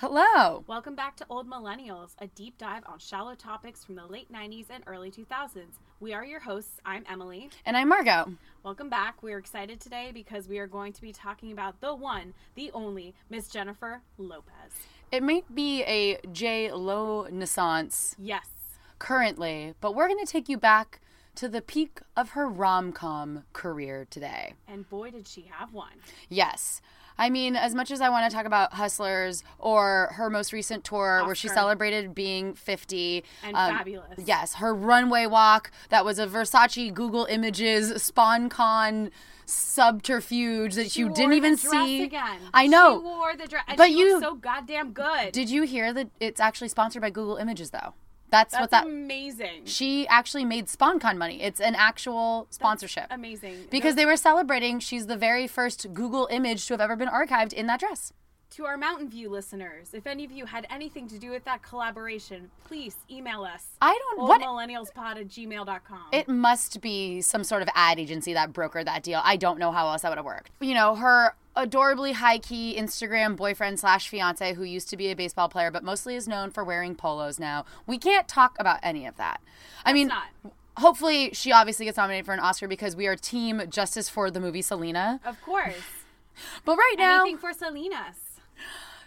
Hello. welcome back to Old Millennials, a deep dive on shallow topics from the late 90s and early 2000s. We are your hosts. I'm Emily. And I'm Margot. Welcome back. We're excited today because we are going to be talking about the one, the only, Miss Jennifer Lopez. It might be a J Lo naissance Yes. currently, but we're going to take you back to the peak of her rom com career today. And boy, did she have one. Yes. I mean, as much as I want to talk about Hustlers or her most recent tour where she celebrated being 50. And um, fabulous. Yes, her runway walk that was a Versace Google Images sponcon subterfuge that She you didn't even see. Again. I know. She wore the dress. But you- so goddamn good. Did you hear that it's actually sponsored by Google Images though? That's, That's what that amazing. she actually made sponcon money. It's an actual sponsorship. amazing. Because they were celebrating she's the very first Google image to have ever been archived in that dress. To our Mountain View listeners, if any of you had anything to do with that collaboration, please email us. I don't what oldmillennialspod at gmail.com. it must be some sort of ad agency that brokered that deal. I don't know how else that would have worked. You know, her adorably high key Instagram boyfriend slash fiance who used to be a baseball player but mostly is known for wearing polos now. We can't talk about any of that. I mean not. hopefully she obviously gets nominated for an Oscar because we are team justice for the movie Selena. Of course. But right now Anything for Selenas.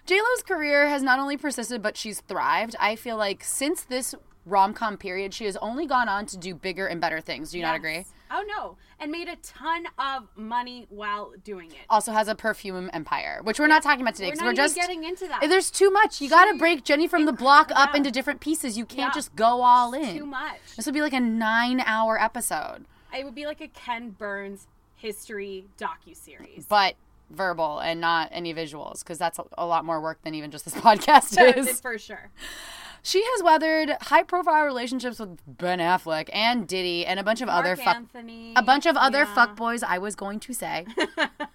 JLo's career has not only persisted, but she's thrived. I feel like since this rom com period, she has only gone on to do bigger and better things. Do you not agree? Oh no. And made a ton of money while doing it. Also has a perfume empire, which we're not talking about today We're because not we're even just getting into that. There's too much. You got to break Jenny from the block up into different pieces. You can't Yeah. just go all in. Too much. This would be like a nine-hour episode, It would be like a Ken Burns history docu-series. but verbal and not any visuals because that's a, a lot more work than even just this podcast is. for sure. She has weathered high-profile relationships with Ben Affleck and Diddy and a bunch of other fuck Anthony. a bunch of other yeah. fuckboys I was going to say.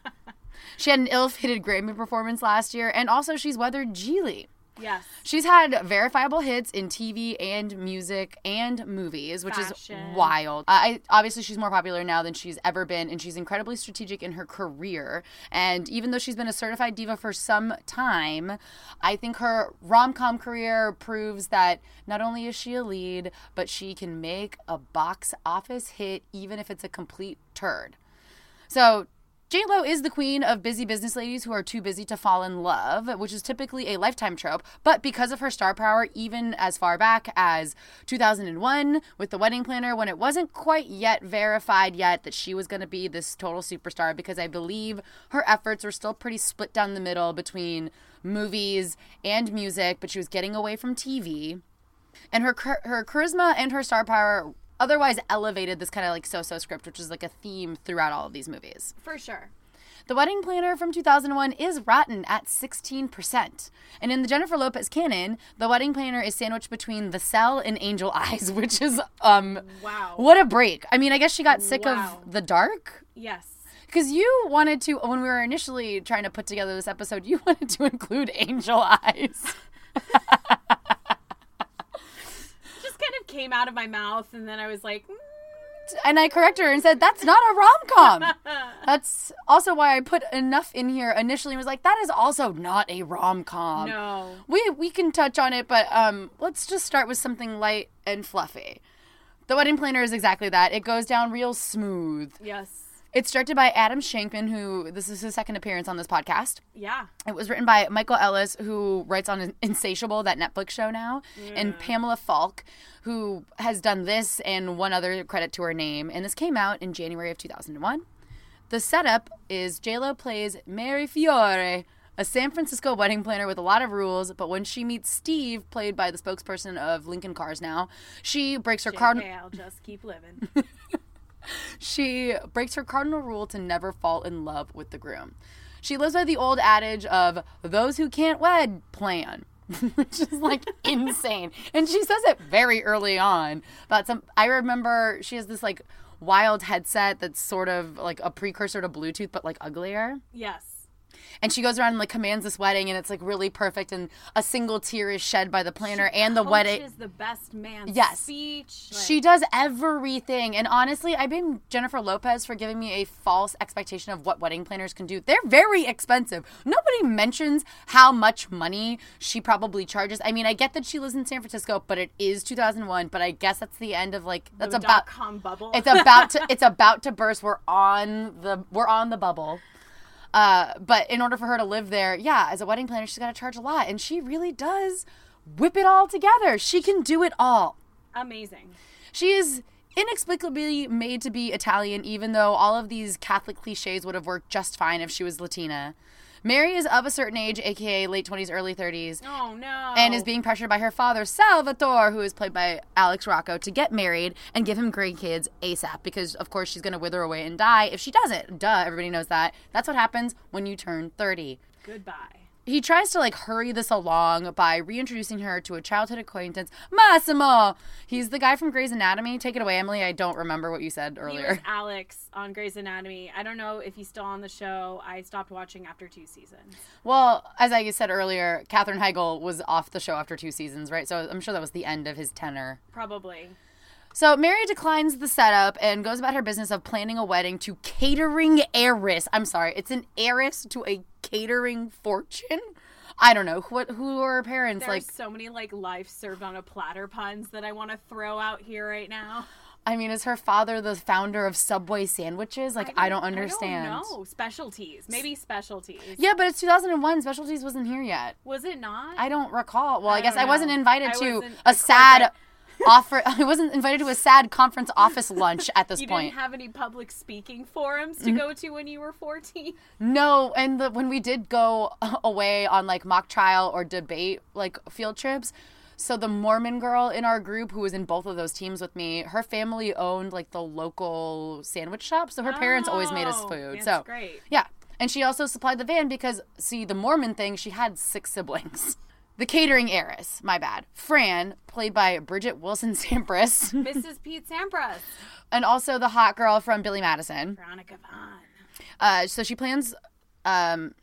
she had an ill-fitted Grammy performance last year and also she's weathered Gigli. Yes. She's had verifiable hits in TV and music and movies, which Fashion. is wild. Uh, I obviously she's more popular now than she's ever been, and she's incredibly strategic in her career. And even though she's been a certified diva for some time, I think her rom com career proves that not only is she a lead, but she can make a box office hit, even if it's a complete turd. So J Lo is the queen of busy business ladies who are too busy to fall in love, which is typically a lifetime trope. But because of her star power, even as far back as 2001 with the wedding planner, when it wasn't quite yet verified yet that she was going to be this total superstar, because I believe her efforts were still pretty split down the middle between movies and music, but she was getting away from TV and her her charisma and her star power otherwise elevated this kind of like so-so script which is like a theme throughout all of these movies For sure. the wedding planner from 2001 is rotten at 16% and in the jennifer lopez canon the wedding planner is sandwiched between the cell and angel eyes which is um Wow. what a break i mean i guess she got sick Wow. of the dark Yes. Because you wanted to, when we were initially trying to put together this episode, you wanted to include Angel Eyes. Just kind of came out of my mouth, and then I was like, mm, and I corrected her and said, "That's not a rom com." That's also why I put enough in here initially. and Was like, "That is also not a rom com." no. We we can touch on it, but um, let's just start with something light and fluffy. The Wedding Planner is exactly that. It goes down real smooth. Yes. It's directed by Adam Shankman, who this is his second appearance on this podcast. Yeah. It was written by Michael Ellis, who writes on Insatiable, that Netflix show now, and mm. Pamela Falk, who has done this and one other credit to her name. And this came out in January of 2001. The setup is JLo plays Mary Fiore, a San Francisco wedding planner with a lot of rules, but when she meets Steve, played by the spokesperson of Lincoln Cars now, she breaks her cardinal JK, I'll just keep living. she breaks her cardinal rule to never fall in love with the groom. She lives by the old adage of those who can't wed plan, which is like insane. And she says it very early on about some I remember she has this like wild headset that's sort of like a precursor to Bluetooth but like uglier. yes. And she goes around and like commands this wedding and it's like really perfect and a single tear is shed by the planner and the wedding is the best man Yes. speech. like- she does everything. And honestly, I blame Jennifer Lopez for giving me a false expectation of what wedding planners can do. They're very expensive. Nobody mentions how much money she probably charges. I mean, I get that she lives in San Francisco, but it is 2001, but I guess that's the end of like that's the about dot-com bubble. it's about to it's about to burst. We're on the we're on the bubble. Uh, but in order for her to live there, yeah, as a wedding planner, she's got to charge a lot, and she really does whip it all together. She can do it all. amazing. She is inexplicably made to be Italian, even though all of these Catholic cliches would have worked just fine if she was Latina. Mary is of a certain age, aka late 20s, early 30s, Oh no. and is being pressured by her father, Salvatore, who is played by Alex Rocco, to get married and give him grandkids ASAP because, of course, she's going to wither away and die if she doesn't. Duh, everybody knows that. That's what happens when you turn 30 goodbye. He tries to like hurry this along by reintroducing her to a childhood acquaintance, Massimo. He's the guy from Grey's Anatomy. Take it away, Emily. I don't remember what you said He earlier. was Alex on Grey's Anatomy. I don't know if he's still on the show. I stopped watching after two seasons. Well, as I said earlier, Katherine Heigl was off the show after two seasons, right? So I'm sure that was the end of his tenure. Probably. So Mary declines the setup and goes about her business of planning a wedding to catering heiress. I'm sorry, it's an heiress to a catering fortune. I don't know what who are her parents There's like. so many like life served on a platter puns that I want to throw out here right now. I mean, is her father the founder of Subway sandwiches? Like, I don't, understand. I don't know. Specialties. Maybe specialties. Yeah, but it's 2001. Specialties wasn't here yet. Was it not? I don't recall. Well, I, I guess don't I wasn't invited I to wasn't a sad offer. I wasn't invited to a sad conference office lunch at this you point. You didn't have any public speaking forums Mm-hmm. to go to when you were 14? No, and the, when we did go away on like mock trial or debate like field trips, so the Mormon girl in our group who was in both of those teams with me, her family owned like the local sandwich shop, so her parents always made us Oh, food. that's so great. yeah, and she also supplied the van because see the Mormon thing, she had six siblings. The catering heiress, my bad, Fran, played by Bridget Wilson Sampras, Mrs. Pete Sampras. and also the hot girl from Billy Madison. Veronica Vaughn. Uh, so she plans. Um,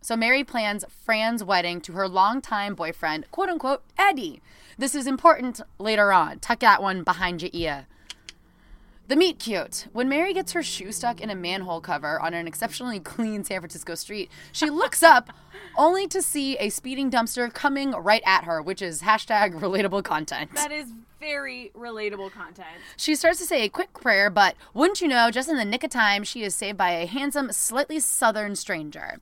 so Mary plans Fran's wedding to her longtime boyfriend, quote unquote Eddie. This is important later on. Tuck that one behind your ear. The meet cute. When Mary gets her shoe stuck in a manhole cover on an exceptionally clean San Francisco street, she looks up only to see a speeding dumpster coming right at her, which is hashtag relatable content. That is very relatable content. She starts to say a quick prayer, but wouldn't you know, just in the nick of time, she is saved by a handsome, slightly southern stranger.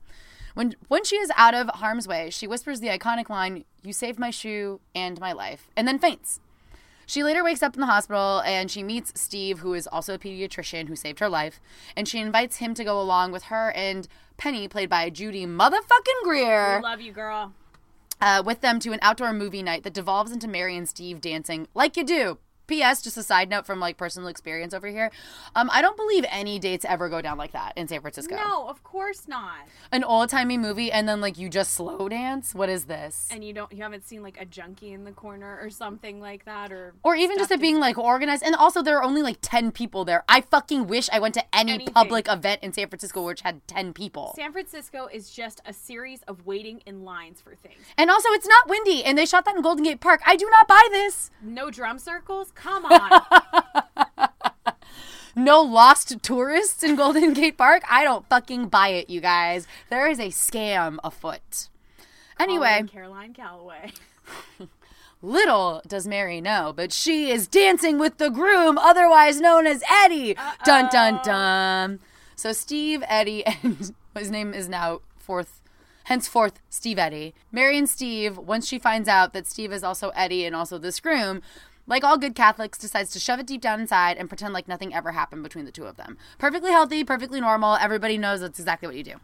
When, when she is out of harm's way, she whispers the iconic line, You saved my shoe and my life, and then faints. She later wakes up in the hospital and she meets Steve, who is also a pediatrician who saved her life, and she invites him to go along with her and Penny, played by Judy motherfucking Greer We love you, girl. uh, with them to an outdoor movie night that devolves into Mary and Steve dancing like you do. P.S. Just a side note from like personal experience over here. Um, I don't believe any dates ever go down like that in San Francisco. No, of course not. An old timey movie and then like you just slow dance. What is this? And you don't, you haven't seen like a junkie in the corner or something like that, or or even just it being like organized. And also, there are only like 10 people there. I fucking wish I went to any Anything. public event in San Francisco which had 10 people. San Francisco is just a series of waiting in lines for things. And also, it's not windy. And they shot that in Golden Gate Park. I do not buy this. No drum circles? Come on. No lost tourists in Golden Gate Park. I don't fucking buy it, you guys. There is a scam afoot. Anyway, Calling Caroline Calloway. Little does Mary know, but she is dancing with the groom, otherwise known as Eddie. Dun dun dun. So Steve, Eddie, and his name is now fourth, henceforth Steve Eddie. Mary and Steve, once she finds out that Steve is also Eddie and also this groom, like all good Catholics, decides to shove it deep down inside and pretend like nothing ever happened between the two of them. Perfectly healthy, perfectly normal. Everybody knows that's exactly what you do.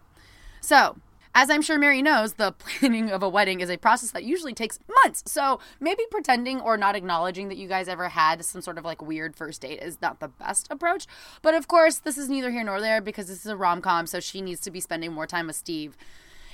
So, as I'm sure Mary knows, the planning of a wedding is a process that usually takes months. So maybe pretending or not acknowledging that you guys ever had some sort of like weird first date is not the best approach. But of course, this is neither here nor there because this is a rom com, so she needs to be spending more time with Steve.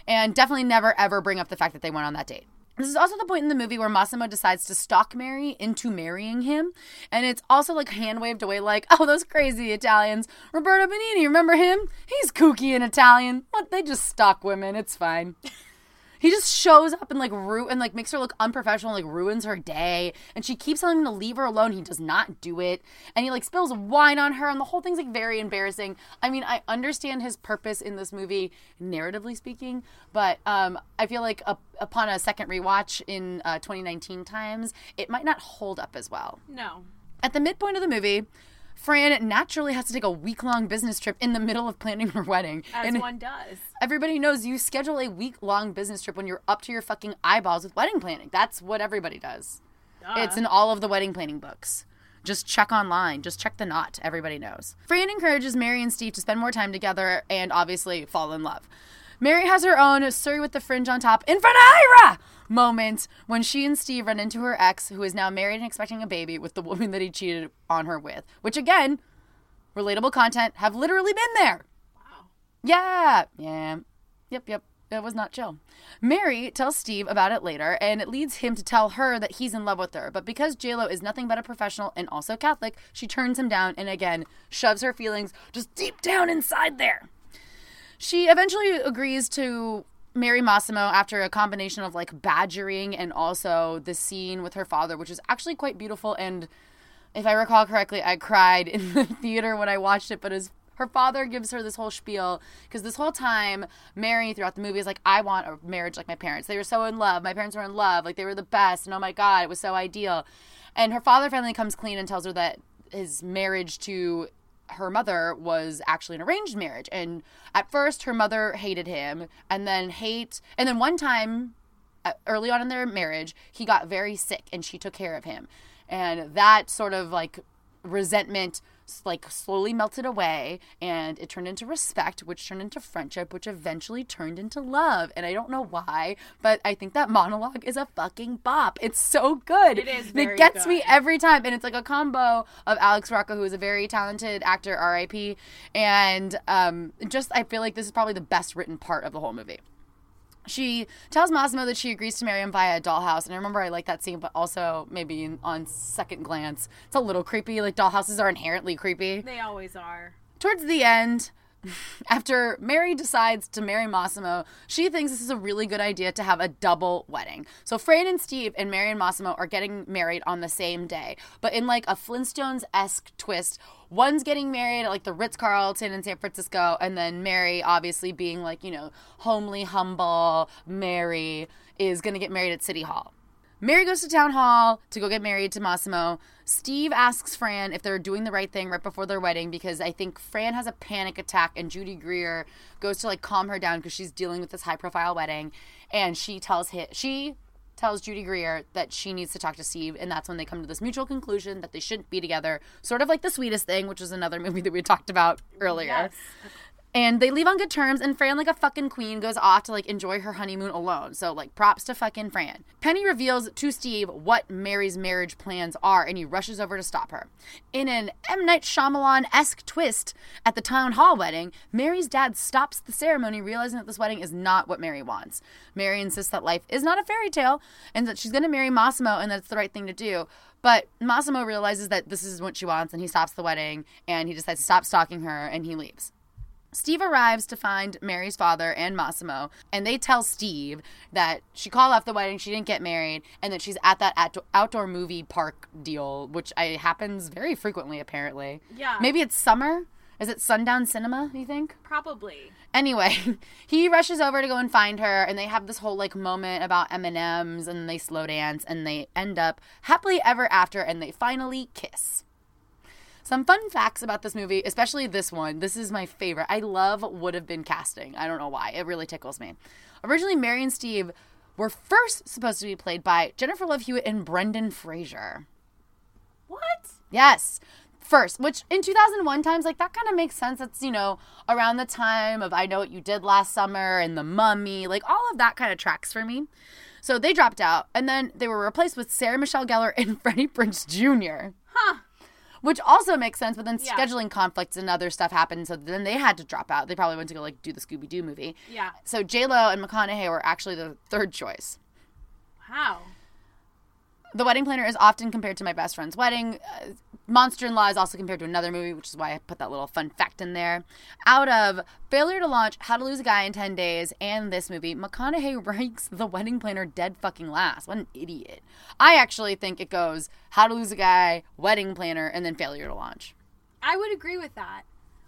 And definitely never ever bring up the fact that they went on that date. This is also the point in the movie where Massimo decides to stalk Mary into marrying him. And it's also like hand waved away, like, oh, those crazy Italians. Roberto Benigni, remember him? He's kooky and Italian. What? They just stalk women. It's fine. He just shows up and like ru- and like makes her look unprofessional, like ruins her day. And she keeps telling him to leave her alone. He does not do it. And he like spills wine on her, and the whole thing's like very embarrassing. I mean, I understand his purpose in this movie, narratively speaking, but um, I feel like up upon a second rewatch in uh, 2019 times, it might not hold up as well. No. At the midpoint of the movie, Fran naturally has to take a week long business trip in the middle of planning her wedding. As and one does. everybody knows you schedule a week long business trip when you're up to your fucking eyeballs with wedding planning. That's what everybody does. It's in all of the wedding planning books. Just check online. Just check the knot. Everybody knows. Fran encourages Mary and Steve to spend more time together and obviously fall in love. Mary has her own Surrey with the fringe on top, Infinira moment when she and Steve run into her ex, who is now married and expecting a baby with the woman that he cheated on her with. Which, again, relatable content have literally been there. Wow. Yeah. Yeah. Yep, yep. It was not chill. Mary tells Steve about it later, and it leads him to tell her that he's in love with her. But because JLo is nothing but a professional and also Catholic, she turns him down and again shoves her feelings just deep down inside there. She eventually agrees to marry Massimo after a combination of like badgering and also the scene with her father, which is actually quite beautiful. And if I recall correctly, I cried in the theater when I watched it, but as her father gives her this whole spiel because this whole time Mary throughout the movie is like I want a marriage like my parents. They were so in love. My parents were in love. Like they were the best and oh my god, it was so ideal. And her father finally comes clean and tells her that his marriage to her mother was actually an arranged marriage and at first her mother hated him and then hate and then one time uh, early on in their marriage he got very sick and she took care of him. And that sort of like resentment like slowly melted away and it turned into respect which turned into friendship which eventually turned into love and i don't know why but i think that monologue is a fucking bop. It's so good. It is it gets me every time and it's like a combo of alex rocco who is a very talented actor rip and um, just i feel like this is probably the best written part of the whole movie she tells Massimo that she agrees to marry him via a dollhouse. And I remember I like that scene, but also maybe in, on second glance, it's a little creepy. Like dollhouses are inherently creepy. They always are. Towards the end, after Mary decides to marry Massimo, she thinks this is a really good idea to have a double wedding. So Fran and Steve and Mary and Massimo are getting married on the same day, but in like a Flintstones esque twist. One's getting married at like the Ritz Carlton in San Francisco, and then Mary, obviously being like, you know, homely, humble, Mary, is gonna get married at City Hall. Mary goes to town hall to go get married to Massimo. Steve asks Fran if they're doing the right thing right before their wedding because I think Fran has a panic attack and Judy Greer goes to like calm her down because she's dealing with this high profile wedding and she tells him she tells Judy Greer that she needs to talk to Steve and that's when they come to this mutual conclusion that they shouldn't be together. Sort of like the sweetest thing, which was another movie that we talked about earlier. Yes. And they leave on good terms, and Fran, like a fucking queen, goes off to like enjoy her honeymoon alone. So, like, props to fucking Fran. Penny reveals to Steve what Mary's marriage plans are, and he rushes over to stop her. In an M. Night Shyamalan esque twist at the town hall wedding, Mary's dad stops the ceremony, realizing that this wedding is not what Mary wants. Mary insists that life is not a fairy tale and that she's going to marry Massimo and that it's the right thing to do. But Massimo realizes that this is what she wants, and he stops the wedding and he decides to stop stalking her and he leaves. Steve arrives to find Mary's father and Massimo, and they tell Steve that she called off the wedding, she didn't get married, and that she's at that out- outdoor movie park deal, which I, happens very frequently, apparently. Yeah. Maybe it's summer? Is it Sundown Cinema, you think? Probably. Anyway, he rushes over to go and find her, and they have this whole like moment about M and M's, and they slow dance, and they end up happily ever after, and they finally kiss. Some fun facts about this movie, especially this one. This is my favorite. I love would have been casting. I don't know why. It really tickles me. Originally, Mary and Steve were first supposed to be played by Jennifer Love Hewitt and Brendan Fraser. What? Yes. First, which in 2001 times, like that kind of makes sense. It's, you know, around the time of I Know What You Did Last Summer and The Mummy. Like all of that kind of tracks for me. So they dropped out and then they were replaced with Sarah Michelle Gellar and Freddie Prinze Jr. Which also makes sense, but then Yeah. scheduling conflicts and other stuff happened, so then they had to drop out. They probably went to go like do the Scooby Doo movie. Yeah. So J Lo and McConaughey were actually the third choice. Wow. The Wedding Planner is often compared to My Best Friend's Wedding. Uh, Monster in Law is also compared to another movie, which is why I put that little fun fact in there. Out of Failure to Launch, How to Lose a Guy in 10 Days, and this movie, McConaughey ranks The Wedding Planner dead fucking last. What an idiot. I actually think it goes How to Lose a Guy, Wedding Planner, and then Failure to Launch. I would agree with that.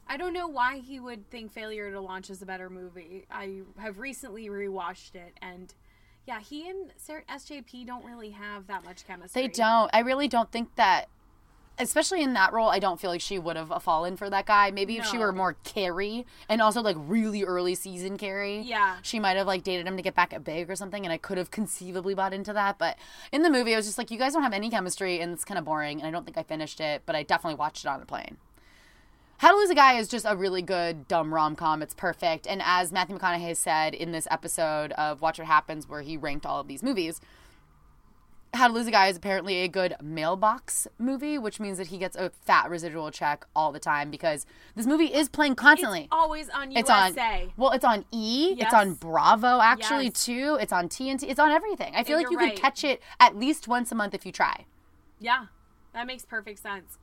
I don't know why he would think Failure to Launch is a better movie. I have recently rewatched it, and yeah, he and Sarah SJP don't really have that much chemistry. They don't. I really don't think that, especially in that role, I don't feel like she would have uh, fallen for that guy. Maybe if she were more Carrie and also like really early season Carrie, Yeah. she might have like dated him to get back at Big or something, and I could have conceivably bought into that. But in the movie, I was just like, you guys don't have any chemistry, and it's kind of boring, and I don't think I finished it, but I definitely watched it on the plane. How to Lose a Guy is just a really good dumb rom com. It's perfect. And as Matthew McConaughey said in this episode of Watch What Happens, where he ranked all of these movies, How to Lose a Guy is apparently a good mailbox movie, which means that he gets a fat residual check all the time because this movie is playing constantly. It's always on USA. It's on well, it's on E, Yes. it's on Bravo actually Yes. too. It's on TNT. It's on everything. I feel And like you're right. could catch it at least once a month if you try. Yeah, that makes perfect sense.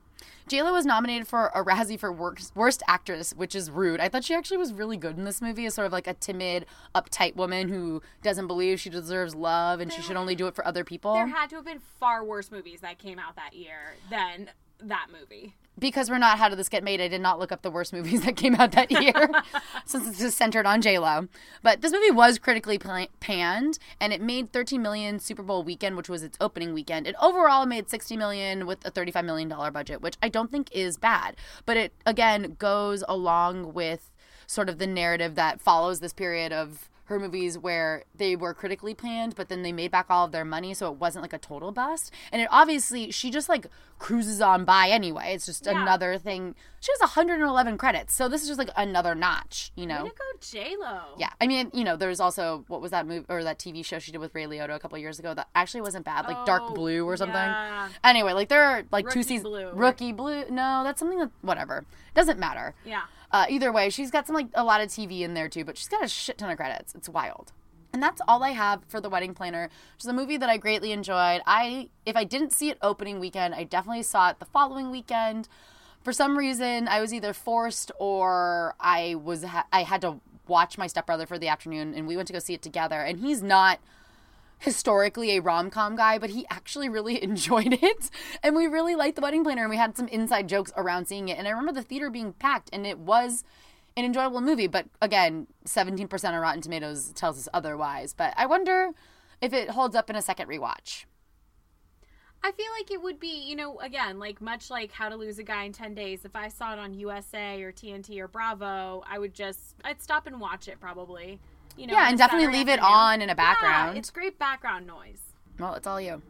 JLo was nominated for a Razzie for worst, worst actress, which is rude. I thought she actually was really good in this movie as sort of like a timid, uptight woman who doesn't believe she deserves love and she should only do it for other people. There had to have been far worse movies that came out that year than that movie. Because we're not how did this get made, I did not look up the worst movies that came out that year since it's just centered on J Lo. But this movie was critically panned, and it made 13 million Super Bowl weekend, which was its opening weekend. It overall made 60 million with a 35 million dollar budget, which I don't think is bad. But it again goes along with sort of the narrative that follows this period of her movies where they were critically panned, but then they made back all of their money, so it wasn't like a total bust. And it obviously she just like cruises on by anyway. It's just Yeah. another thing. She has 111 credits, so this is just like another notch, you know. Way to go, J Lo. Yeah, I mean, you know, there's also what was that movie or that TV show she did with Ray Liotta a couple years ago that actually wasn't bad, like Dark Oh, Blue or something. yeah. Anyway, like there are like two seasons. Blue. Rookie Blue. No, that's something that whatever doesn't matter. Yeah. Uh, either way, she's got some like a lot of TV in there too, but she's got a shit ton of credits. It's wild. And that's all I have for the Wedding Planner, which is a movie that I greatly enjoyed. I if I didn't see it opening weekend, I definitely saw it the following weekend. For some reason, I was either forced or I was ha- I had to watch my stepbrother for the afternoon, and we went to go see it together. And he's not historically a rom-com guy, but he actually really enjoyed it. And we really liked The Wedding Planner and we had some inside jokes around seeing it. And I remember the theater being packed and it was an enjoyable movie, but again, 17% on Rotten Tomatoes tells us otherwise. But I wonder if it holds up in a second rewatch. I feel like it would be, you know, again, like much like How to Lose a Guy in 10 Days. If I saw it on USA or TNT or Bravo, I would just, I'd stop and watch it probably. You know, Yeah, and definitely leave it afternoon. on in a background. Yeah, it's great background noise. Well, it's all you.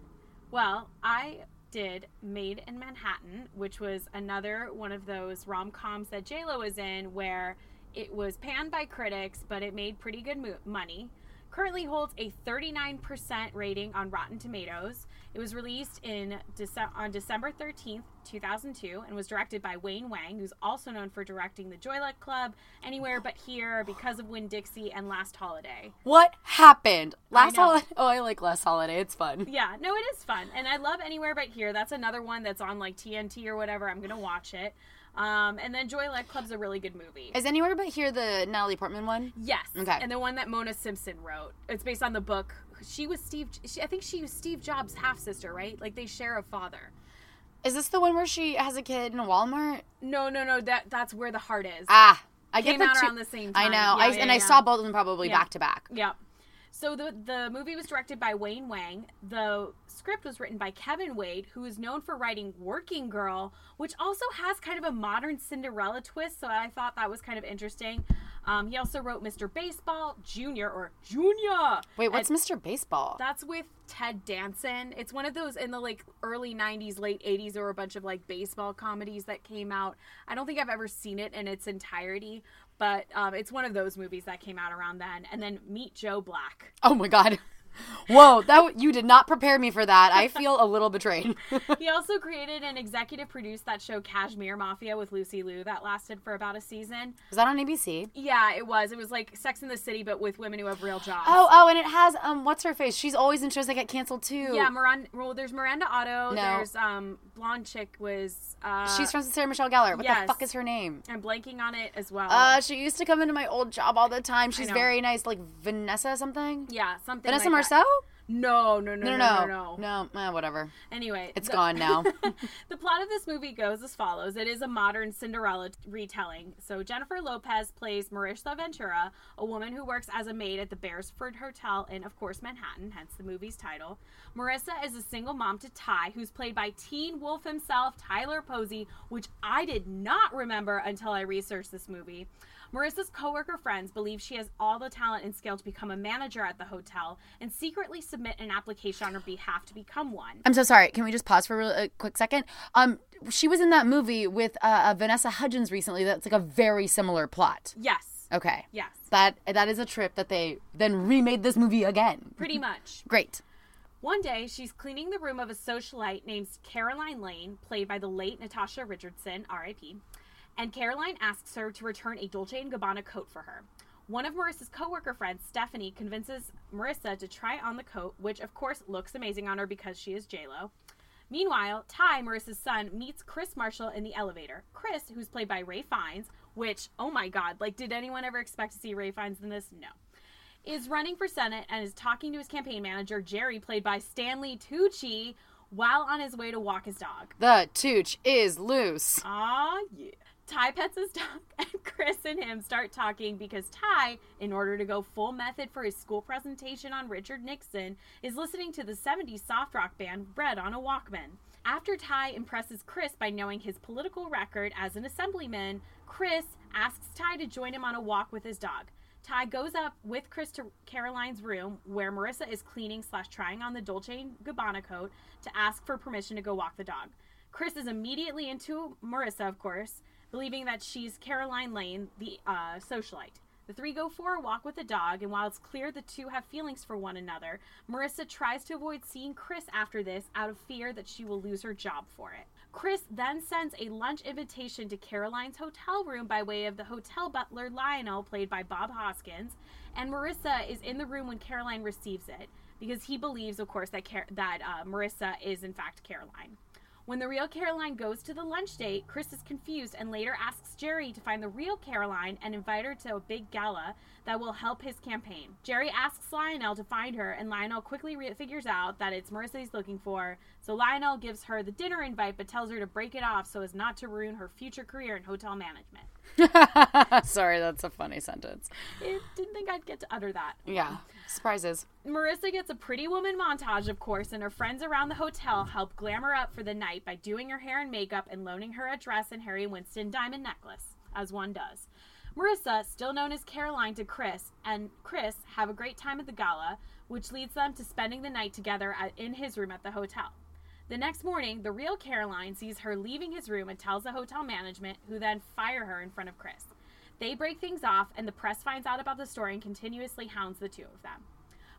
Well, I did Made in Manhattan, which was another one of those rom coms that J Lo is in, where It was panned by critics, but it made pretty good mo- money. Currently holds a 39% rating on Rotten Tomatoes. It was released in Dece- on December 13th, 2002, and was directed by Wayne Wang, who's also known for directing The Joy Luck Club, Anywhere But Here, Because of Winn-Dixie, and Last Holiday. What happened? Last holiday. Oh, I like Last Holiday. It's fun. Yeah, no, it is fun, and I love Anywhere But Here. That's another one that's on like TNT or whatever. I'm gonna watch it. Um, and then Joy Luck Club's a really good movie. Is anywhere but here the Natalie Portman one? Yes. Okay. And the one that Mona Simpson wrote. It's based on the book. She was Steve. She, I think she was Steve Jobs' half sister, right? Like they share a father. Is this the one where she has a kid in a Walmart? No, no, no. That that's where the heart is. Ah, I Came get the out two- around the same I time. know. Yeah, I, yeah, and I saw both of them probably Yeah. back to back. Yeah. So the the movie was directed by Wayne Wang. The script was written by Kevin Wade, who is known for writing Working Girl, which also has kind of a modern Cinderella twist. So I thought that was kind of interesting. Um, he also wrote Mr. Baseball Junior or Junior. Wait, what's And Mr. Baseball? That's with Ted Danson. It's one of those in the like early 90s, late 80s. There were a bunch of like baseball comedies that came out. I don't think I've ever seen it in its entirety, but um, it's one of those movies that came out around then. And then Meet Joe Black. oh my god. Whoa, that you did not prepare me for that. I feel a little betrayed. he also created and executive produced that show Cashmere Mafia with Lucy Liu that lasted for about a season. Was that on ABC? Yeah, it was. It was like Sex in the City, but with women who have real jobs. Oh, oh, and it has um, what's her face? She's always in shows that get canceled too. Yeah, Miranda. Well, there's Miranda Otto. No. There's um blonde chick was. Uh, she's from Sarah Michelle Gellar. What the fuck is her name? I'm blanking on it as well. Uh, she used to come into my old job all the time. She's very nice, like Vanessa something. yeah, something. Vanessa like That. No, no, no, No, no, no, no, no, no. Eh, whatever. Anyway, It's the- gone now. the plot of this movie goes as follows. It is a modern Cinderella retelling. So Jennifer Lopez plays Marissa Ventura, a woman who works as a maid at the Beresford Hotel in, of course, Manhattan, hence the movie's title. Marissa is a single mom to Ty, who's played by Teen Wolf himself, Tyler Posey, which I did not remember until I researched this movie. Marissa's coworker friends believe she has all the talent and skill to become a manager at the hotel and secretly submit an application on her behalf to become one. I'm so sorry. Can we just pause for a, quick second? Um, she was in that movie with uh, uh, Vanessa Hudgens recently. That's like a very similar plot. Yes. Okay. Yes. That that is a trip that they then remade this movie again. Pretty much. Great. One day, she's cleaning the room of a socialite named Caroline Lane, played by the late Natasha Richardson, R.I.P. And Caroline asks her to return a Dolce & Gabbana coat for her. One of Marissa's coworker friends, Stephanie, convinces Marissa to try on the coat, which of course looks amazing on her because she is J-Lo. Meanwhile, Ty, Marissa's son, meets Chris Marshall in the elevator. Chris, who's played by Ralph Fiennes, which, oh my god, like, did anyone ever expect to see Ralph Fiennes in this? No is running for Senate and is talking to his campaign manager, Jerry, played by Stanley Tucci, while on his way to walk his dog. The tooch is loose. Aw, yeah. Ty pets his dog, and Chris and him start talking because Ty, in order to go full method for his school presentation on Richard Nixon, is listening to the 70s soft rock band Bread on a Walkman. After Ty impresses Chris by knowing his political record as an assemblyman, Chris asks Ty to join him on a walk with his dog. Ty goes up with Chris to Caroline's room, where Marissa is cleaning slash trying on the Dolce & Gabbana coat, to ask for permission to go walk the dog. Chris is immediately into Marissa, of course, believing that she's Caroline Lane, the uh, socialite. The three go for a walk with the dog, and while it's clear the two have feelings for one another, Marissa tries to avoid seeing Chris after this out of fear that she will lose her job for it. Chris then sends a lunch invitation to Caroline's hotel room by way of the hotel butler Lionel, played by Bob Hoskins, and Marissa is in the room when Caroline receives it because he believes, of course, that Car- that uh, Marissa is in fact Caroline. When the real Caroline goes to the lunch date, Chris is confused and later asks Jerry to find the real Caroline and invite her to a big gala that will help his campaign. Jerry asks Lionel to find her, and Lionel quickly re- figures out that it's Marissa he's looking for. So Lionel gives her the dinner invite but tells her to break it off so as not to ruin her future career in hotel management. Sorry, that's a funny sentence. I didn't think I'd get to utter that. Yeah. Surprises. Marissa gets a pretty woman montage, of course, and her friends around the hotel help glam her up for the night by doing her hair and makeup and loaning her a dress and Harry Winston diamond necklace, as one does. Marissa, still known as Caroline to Chris, and Chris have a great time at the gala, which leads them to spending the night together at, in his room at the hotel. The next morning, the real Caroline sees her leaving his room and tells the hotel management, who then fire her in front of Chris. They break things off, and the press finds out about the story and continuously hounds the two of them.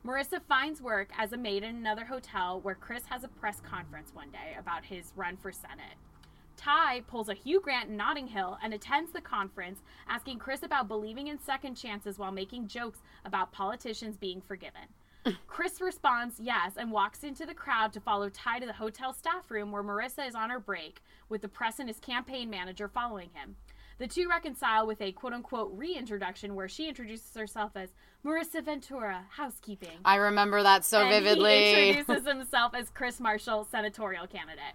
Marissa finds work as a maid in another hotel where Chris has a press conference one day about his run for Senate. Ty pulls a Hugh Grant in Notting Hill and attends the conference, asking Chris about believing in second chances while making jokes about politicians being forgiven. Chris responds yes and walks into the crowd to follow Ty to the hotel staff room where Marissa is on her break, with the press and his campaign manager following him. The two reconcile with a quote unquote reintroduction where she introduces herself as Marissa Ventura, housekeeping. I remember that so and vividly. He introduces himself as Chris Marshall, senatorial candidate.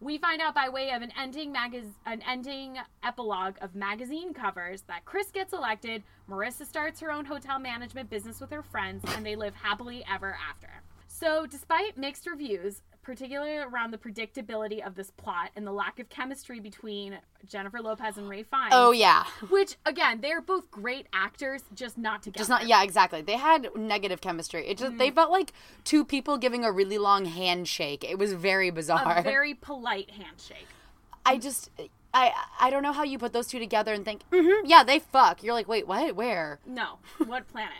We find out by way of an ending magaz- an ending epilogue of magazine covers that Chris gets elected, Marissa starts her own hotel management business with her friends, and they live happily ever after. So, despite mixed reviews, particularly around the predictability of this plot and the lack of chemistry between Jennifer Lopez and Ralph Fiennes, oh yeah. which again, they're both great actors, just not together. Just not yeah, exactly. They had negative chemistry. It just they Mm-hmm. felt like two people giving a really long handshake. It was very bizarre. a very polite handshake. I just I I don't know how you put those two together and think, mm-hmm, yeah, they fuck. You're like, wait, what? Where? No. What planet?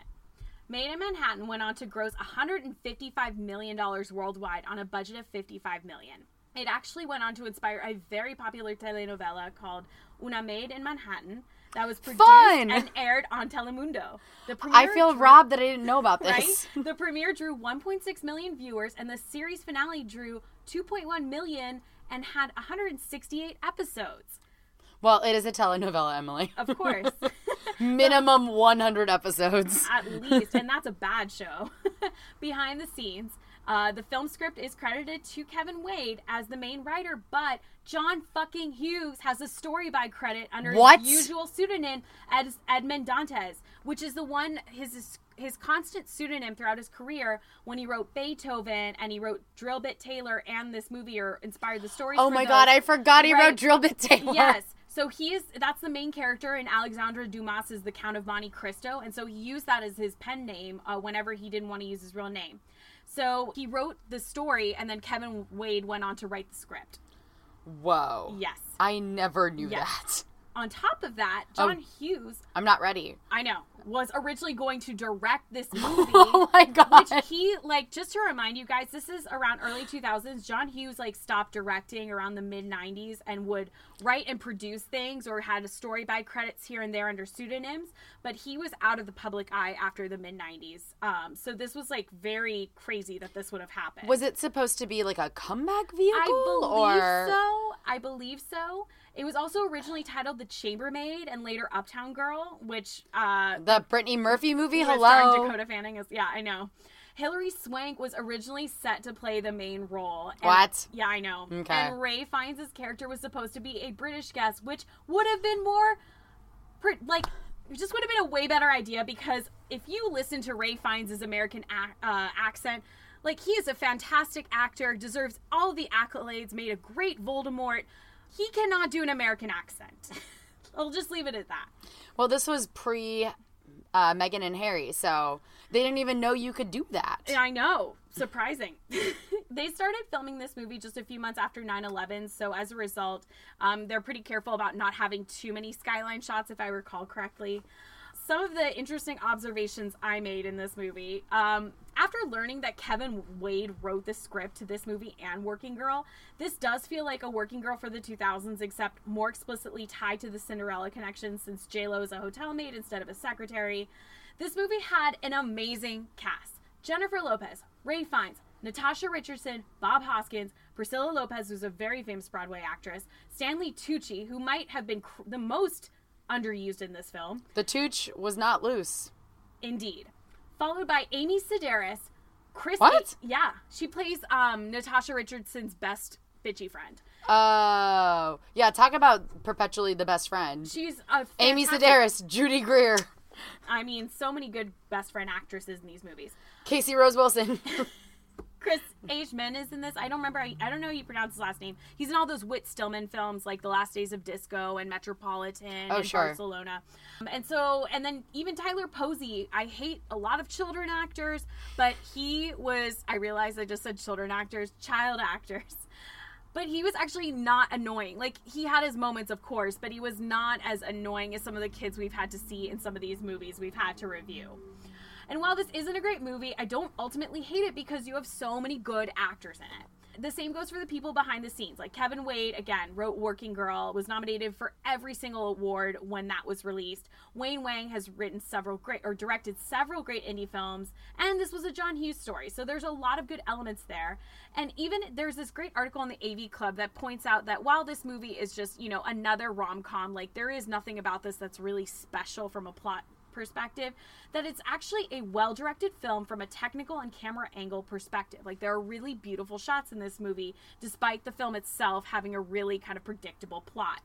Made in Manhattan went on to gross 155 million dollars worldwide on a budget of 55 million. It actually went on to inspire a very popular telenovela called Una Maid in Manhattan that was produced Fun! and aired on Telemundo. The I feel drew- robbed that I didn't know about Right? this. the premiere drew 1.6 million viewers, and the series finale drew 2.1 million and had 168 episodes. Well, it is a telenovela, Emily. Of course. Minimum 100 episodes. at least, and that's a bad show. Behind the scenes, uh, the film script is credited to Kevin Wade as the main writer, but John fucking Hughes has a story by credit under What? his usual pseudonym as Edmond Dantes, which is the one his his constant pseudonym throughout his career when he wrote Beethoven and he wrote Drillbit Taylor and this movie or inspired the story. Oh my those. god, I forgot he Right. wrote Drillbit Taylor. Yes. So he is that's the main character in Alexandre Dumas' is The Count of Monte Cristo, and so he used that as his pen name uh, whenever he didn't want to use his real name. So he wrote the story, and then Kevin Wade went on to write the script. Whoa. Yes. I never knew Yes. that. On top of that, Oh. John Hughes, I'm not ready. I know, was originally going to direct this movie. Oh my god. Which he like just to remind you guys, this is around early 2000s. John Hughes like stopped directing around the mid 90s and would write and produce things or had a story by credits here and there under pseudonyms. But he was out of the public eye after the mid 90s. Um, so this was like very crazy that this would have happened. Was it supposed to be like a comeback vehicle? I believe or... so. I believe so. It was also originally titled The Chambermaid and later Uptown Girl, which uh, The Brittany Murphy movie? starring Hello. Dakota Fanning is yeah, I know. Hilary Swank was originally set to play the main role. and- What? Yeah, I know. Okay. And Ralph Fiennes' character was supposed to be a British guest, which would have been more, like, it just would have been a way better idea because if you listen to Ralph Fiennes' American ac- uh, accent, like he is a fantastic actor, deserves all the accolades, made a great Voldemort. He cannot do an American accent. I'll just leave it at that. Well, this was pre uh, and Harry, so they didn't even know you could do that. I know. Surprising. they started filming this movie just a few months after 9 11. So, as a result, um, they're pretty careful about not having too many skyline shots, if I recall correctly. Some of the interesting observations I made in this movie. Um, after learning that Kevin Wade wrote the script to this movie and Working Girl, this does feel like a Working Girl for the 2000s, except more explicitly tied to the Cinderella connection since J-Lo is a hotel maid instead of a secretary. This movie had an amazing cast. Jennifer Lopez, Ralph Fiennes, Natasha Richardson, Bob Hoskins, Priscilla Lopez, who's a very famous Broadway actress, Stanley Tucci, who might have been cr- the most underused in this film, The Tooch was not loose. indeed. Followed by Amy Sedaris, Chris. What? yeah, she plays um, Natasha Richardson's best bitchy friend. Oh, yeah. Talk about perpetually the best friend. She's a Amy Sedaris, Judy Greer, I mean, so many good best friend actresses in these movies. Casey Rose Wilson. Chris. Men is in this. I don't remember. I, I don't know how you pronounce his last name. He's in all those Whit Stillman films like The Last Days of Disco and Metropolitan Oh, and sure. Barcelona. Um, and so, and then even Tyler Posey. I hate a lot of children actors, but he was. I realized I just said children actors, child actors. but he was actually not annoying. Like he had his moments, of course, but he was not as annoying as some of the kids we've had to see in some of these movies we've had to review. And while this isn't a great movie, I don't ultimately hate it because you have so many good actors in it. The same goes for the people behind the scenes. Like Kevin Wade, again, wrote Working Girl, was nominated for every single award when that was released. Wayne Wang has written several great or directed several great indie films, and this was a John Hughes story. So there's a lot of good elements there. And even there's this great article on the AV Club that points out that while this movie is just, you know, another rom com, like there is nothing about this that's really special from a plot perspective that it's actually a well directed film from a technical and camera angle perspective. Like there are really beautiful shots in this movie, despite the film itself having a really kind of predictable plot.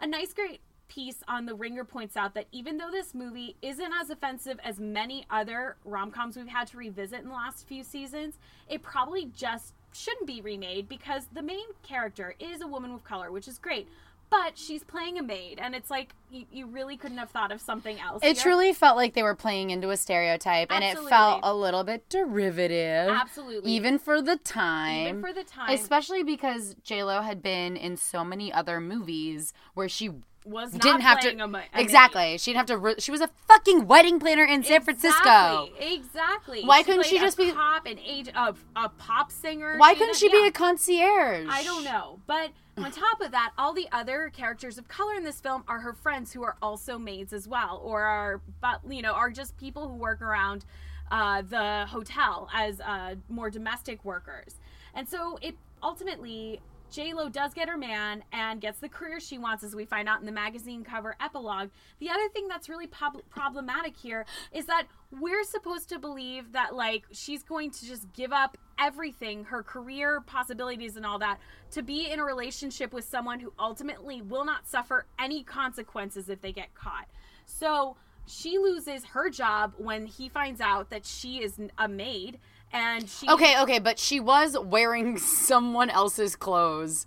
A nice, great piece on The Ringer points out that even though this movie isn't as offensive as many other rom coms we've had to revisit in the last few seasons, it probably just shouldn't be remade because the main character is a woman with color, which is great but she's playing a maid and it's like you, you really couldn't have thought of something else It here. truly felt like they were playing into a stereotype, and it felt a little bit derivative. Absolutely. Even for the time. even for the time Especially because J Lo had been in so many other movies where she was not didn't have to a, a maid. exactly. She didn't have to. Re- she was a fucking wedding planner in San Francisco. Exactly. exactly. Why couldn't played she just be- pop an age a, a pop singer? Why She couldn't she be yeah. a concierge? I don't know. But on top of that, all the other characters of color in this film are her friends who are also maids as well, or are but you know are just people who work around uh, the hotel as uh, more domestic workers. And so it ultimately. J Lo does get her man and gets the career she wants, as we find out in the magazine cover epilogue. The other thing that's really prob- problematic here is that we're supposed to believe that like she's going to just give up everything, her career possibilities and all that, to be in a relationship with someone who ultimately will not suffer any consequences if they get caught. So she loses her job when he finds out that she is a maid and she Okay, okay, but she was wearing someone else's clothes.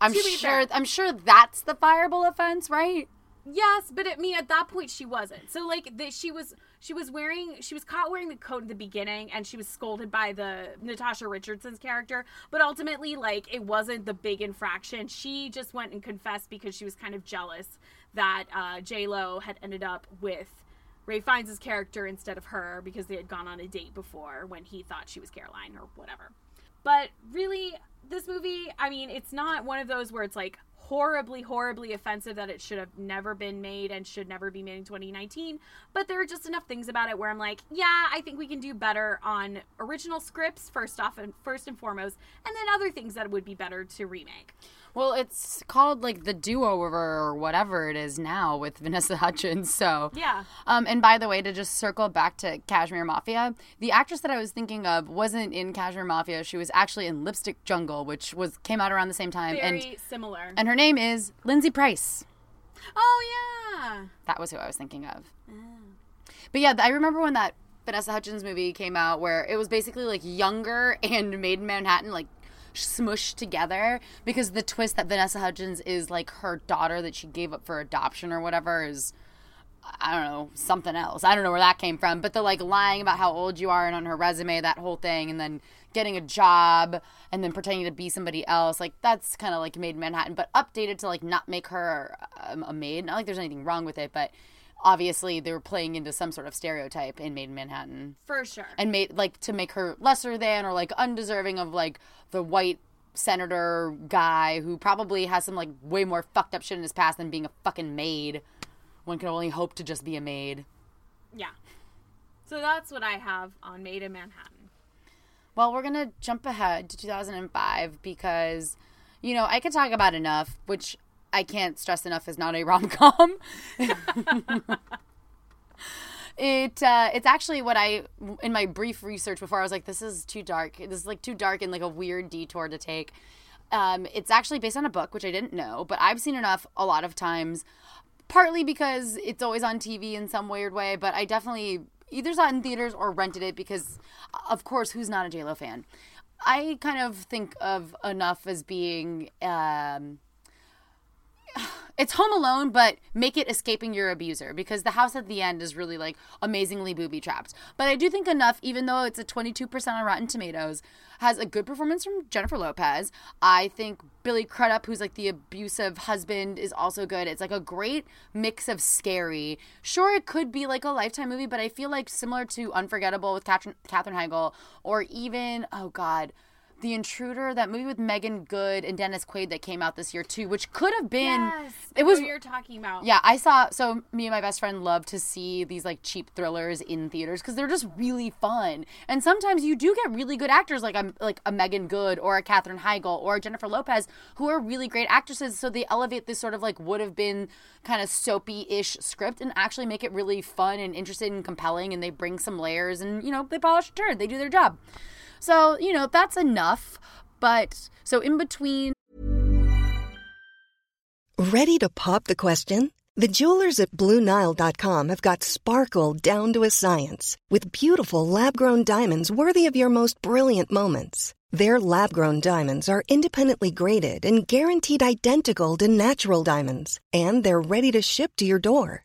I'm sure. fair. I'm sure that's the fireable offense, right? Yes, but I mean, at that point, she wasn't. So like, the, she was she was wearing she was caught wearing the coat in the beginning, and she was scolded by the Natasha Richardson's character. But ultimately, like, it wasn't the big infraction. She just went and confessed because she was kind of jealous that uh, J Lo had ended up with Ralph Fiennes's character instead of her because they had gone on a date before when he thought she was Caroline or whatever. But really, this movie, I mean, it's not one of those where it's like horribly, horribly offensive that it should have never been made and should never be made in 2019. But there are just enough things about it where I'm like, yeah, I think we can do better on original scripts first off and first and foremost, and then other things that would be better to remake. Well, it's called like the do over or whatever it is now with Vanessa Hudgens. So Yeah. Um, and by the way, to just circle back to Cashmere Mafia, the actress that I was thinking of wasn't in Cashmere Mafia. She was actually in Lipstick Jungle, which was came out around the same time, Very and similar. and her name is Lindsay Price. oh yeah. That was who I was thinking of. Oh. But yeah, I remember when that Vanessa Hudgens movie came out, where it was basically like younger and Maid in Manhattan, like smushed together. Because the twist that Vanessa Hudgens is like her daughter that she gave up for adoption or whatever is. I don't know, something else. I don't know where that came from. But the like lying about how old you are and on her resume, that whole thing, and then getting a job and then pretending to be somebody else, like that's kind of like made Manhattan, but updated to like not make her um, a maid. Not like there's anything wrong with it, but obviously they were playing into some sort of stereotype in Maid in Manhattan For sure. and made like to make her lesser than or like undeserving of like the white senator guy who probably has some like way more fucked up shit in his past than being a fucking maid. One can only hope to just be a maid. yeah. So that's what I have on Maid in Manhattan. Well, we're gonna jump ahead to 2005 because, you know, I could talk about enough, which I can't stress enough is not a rom com. it uh, it's actually what I in my brief research before I was like, this is too dark. This is like too dark and like a weird detour to take. Um, it's actually based on a book, which I didn't know, but I've seen enough a lot of times. Partly because it's always on TV in some weird way, but I definitely either saw it in theaters or rented it because, of course, who's not a JLo fan? I kind of think of enough as being um, it's Home Alone, but make it escaping your abuser because the house at the end is really like amazingly booby trapped. But I do think enough, even though it's a 22% on Rotten Tomatoes, has a good performance from Jennifer Lopez. I think Billy Crudup, who's like the abusive husband, is also good. It's like a great mix of scary. Sure, it could be like a lifetime movie, but I feel like similar to Unforgettable with Katherine, Katherine Heigl, or even, oh God, the Intruder, that movie with Meagan Good and Dennis Quaid that came out this year too, which could have been. Yes, it was. you're talking about. Yeah, I saw. So me and my best friend love to see these like cheap thrillers in theaters because they're just really fun. And sometimes you do get really good actors like a like a Meagan Good or a Katherine Heigl or a Jennifer Lopez who are really great actresses. So they elevate this sort of like would have been kind of soapy-ish script and actually make it really fun and interesting and compelling. And they bring some layers and you know they polish a turd. They do their job. So, you know, that's enough. But so in between. Ready to pop the question? The jewelers at BlueNile.com have got sparkle down to a science with beautiful lab grown diamonds worthy of your most brilliant moments. Their lab grown diamonds are independently graded and guaranteed identical to natural diamonds, and they're ready to ship to your door.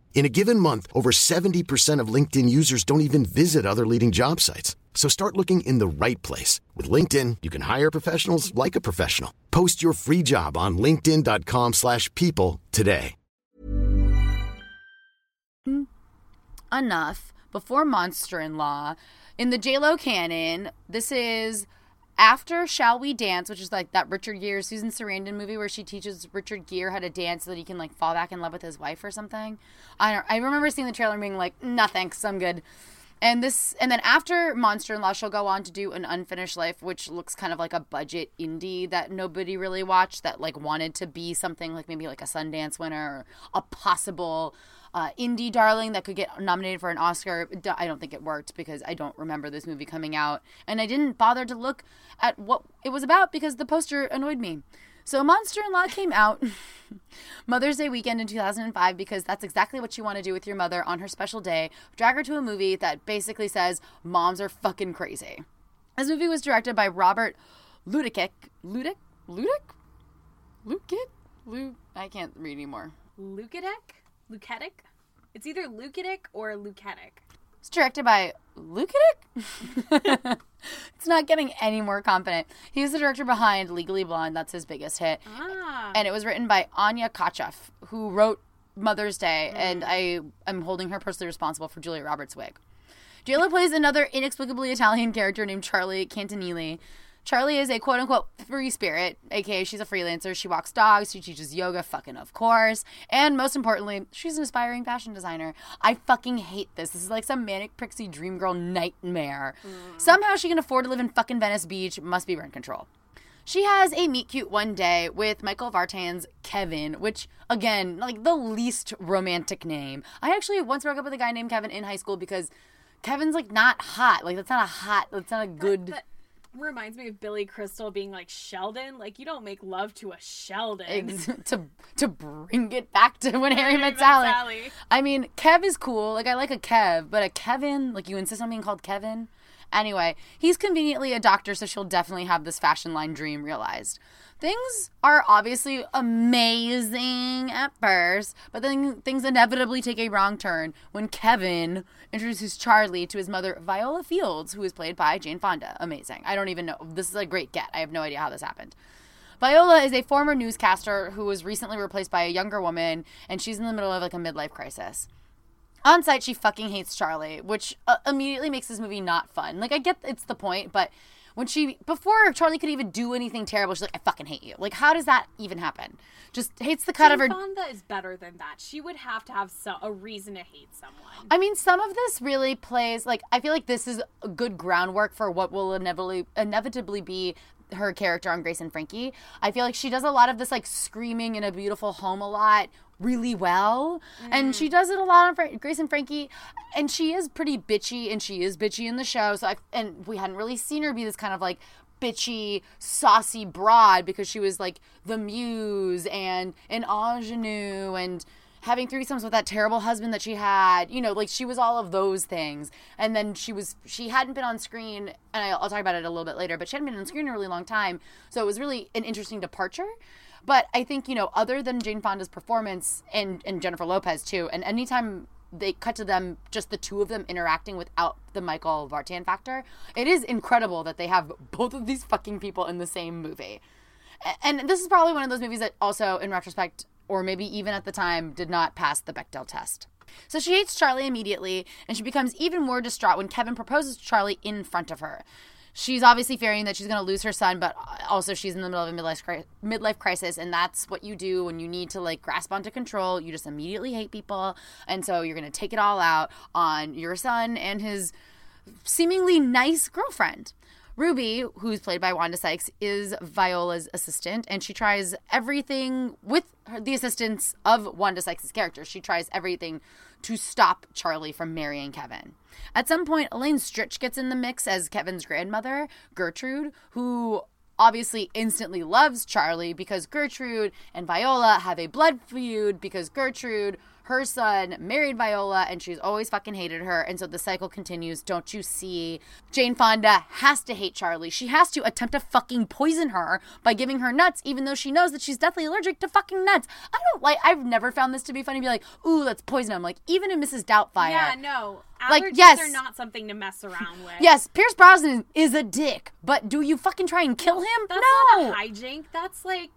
In a given month, over 70% of LinkedIn users don't even visit other leading job sites. So start looking in the right place. With LinkedIn, you can hire professionals like a professional. Post your free job on linkedin.com slash people today. Enough. Before Monster-in-Law. In the J-Lo canon, this is after Shall We Dance, which is like that Richard Gere, Susan Sarandon movie where she teaches Richard Gere how to dance so that he can like fall back in love with his wife or something. I don't. I remember seeing the trailer and being like, "Nah, thanks, I'm good." And this, and then after Monster-in-Law, she'll go on to do an Unfinished Life, which looks kind of like a budget indie that nobody really watched. That like wanted to be something like maybe like a Sundance winner or a possible uh, indie darling that could get nominated for an Oscar. I don't think it worked because I don't remember this movie coming out, and I didn't bother to look at what it was about because the poster annoyed me. So Monster-in-Law came out Mother's Day weekend in 2005 because that's exactly what you want to do with your mother on her special day. Drag her to a movie that basically says moms are fucking crazy. This movie was directed by Robert Ludick. Ludick? Ludick? Lukic? Lu I can't read anymore. Lukidic? Luketic? It's either Lukidic or Luketic. It's directed by Lukidic? it's not getting any more confident. He's the director behind Legally Blonde. That's his biggest hit. Ah. And it was written by Anya Kochoff, who wrote Mother's Day, and I am holding her personally responsible for Julia Roberts' wig. JLo plays another inexplicably Italian character named Charlie Cantilini. Charlie is a quote unquote free spirit, aka she's a freelancer. She walks dogs, she teaches yoga, fucking of course. And most importantly, she's an aspiring fashion designer. I fucking hate this. This is like some manic pixie dream girl nightmare. Mm. Somehow she can afford to live in fucking Venice Beach, must be rent control. She has a meet cute one day with Michael Vartan's Kevin, which again, like the least romantic name. I actually once broke up with a guy named Kevin in high school because Kevin's like not hot. Like that's not a hot. That's not a good. That reminds me of Billy Crystal being like Sheldon. Like you don't make love to a Sheldon. Ex- to to bring it back to when Harry met Met Sally. Sally. I mean, Kev is cool. Like I like a Kev, but a Kevin, like you insist on being called Kevin. Anyway, he's conveniently a doctor, so she'll definitely have this fashion line dream realized. Things are obviously amazing at first, but then things inevitably take a wrong turn when Kevin introduces Charlie to his mother, Viola Fields, who is played by Jane Fonda. Amazing. I don't even know. This is a great get. I have no idea how this happened. Viola is a former newscaster who was recently replaced by a younger woman, and she's in the middle of like a midlife crisis. On site, she fucking hates Charlie, which uh, immediately makes this movie not fun. Like, I get it's the point, but when she, before Charlie could even do anything terrible, she's like, I fucking hate you. Like, how does that even happen? Just hates the cut Jane of her. Fonda is better than that. She would have to have so, a reason to hate someone. I mean, some of this really plays like I feel like this is a good groundwork for what will inevitably inevitably be her character on Grace and Frankie. I feel like she does a lot of this like screaming in a beautiful home a lot really well. And she mm. does it a lot on Fra- Grace and Frankie. And she is pretty bitchy, and she is bitchy in the show. So I, and we hadn't really seen her be this kind of like bitchy, saucy broad because she was like the muse and an ingenue and having threesomes with that terrible husband that she had. You know, like she was all of those things. And then she was, she hadn't been on screen, and I'll, I'll talk about it a little bit later, but she hadn't been on screen in a really long time. So it was really an interesting departure. But I think, you know, other than Jane Fonda's performance and, and Jennifer Lopez too, and anytime they cut to them, just the two of them interacting without the Michael Vartan factor, it is incredible that they have both of these fucking people in the same movie. And this is probably one of those movies that also, in retrospect, or maybe even at the time, did not pass the Bechdel test. So she hates Charlie immediately, and she becomes even more distraught when Kevin proposes to Charlie in front of her. She's obviously fearing that she's going to lose her son, but also she's in the middle of a midlife, midlife crisis, and that's what you do when you need to like grasp onto control. You just immediately hate people, and so you're going to take it all out on your son and his seemingly nice girlfriend. Ruby, who's played by Wanda Sykes, is Viola's assistant, and she tries everything with her, the assistance of Wanda Sykes' character. She tries everything to stop Charlie from marrying Kevin. At some point, Elaine Stritch gets in the mix as Kevin's grandmother, Gertrude, who obviously instantly loves Charlie because Gertrude and Viola have a blood feud because Gertrude, her son, married Viola and she's always fucking hated her. And so the cycle continues. Don't you see? Jane Fonda has to hate Charlie. She has to attempt to fucking poison her by giving her nuts, even though she knows that she's deathly allergic to fucking nuts. I don't like, I've never found this to be funny. Be like, ooh, let's poison him. Like, even in Mrs. Doubtfire. Yeah, no. Allergies Like, yes. are not something to mess around with. Yes, Pierce Brosnan is a dick, but do you fucking try and kill him? That's no. not a hijink. That's like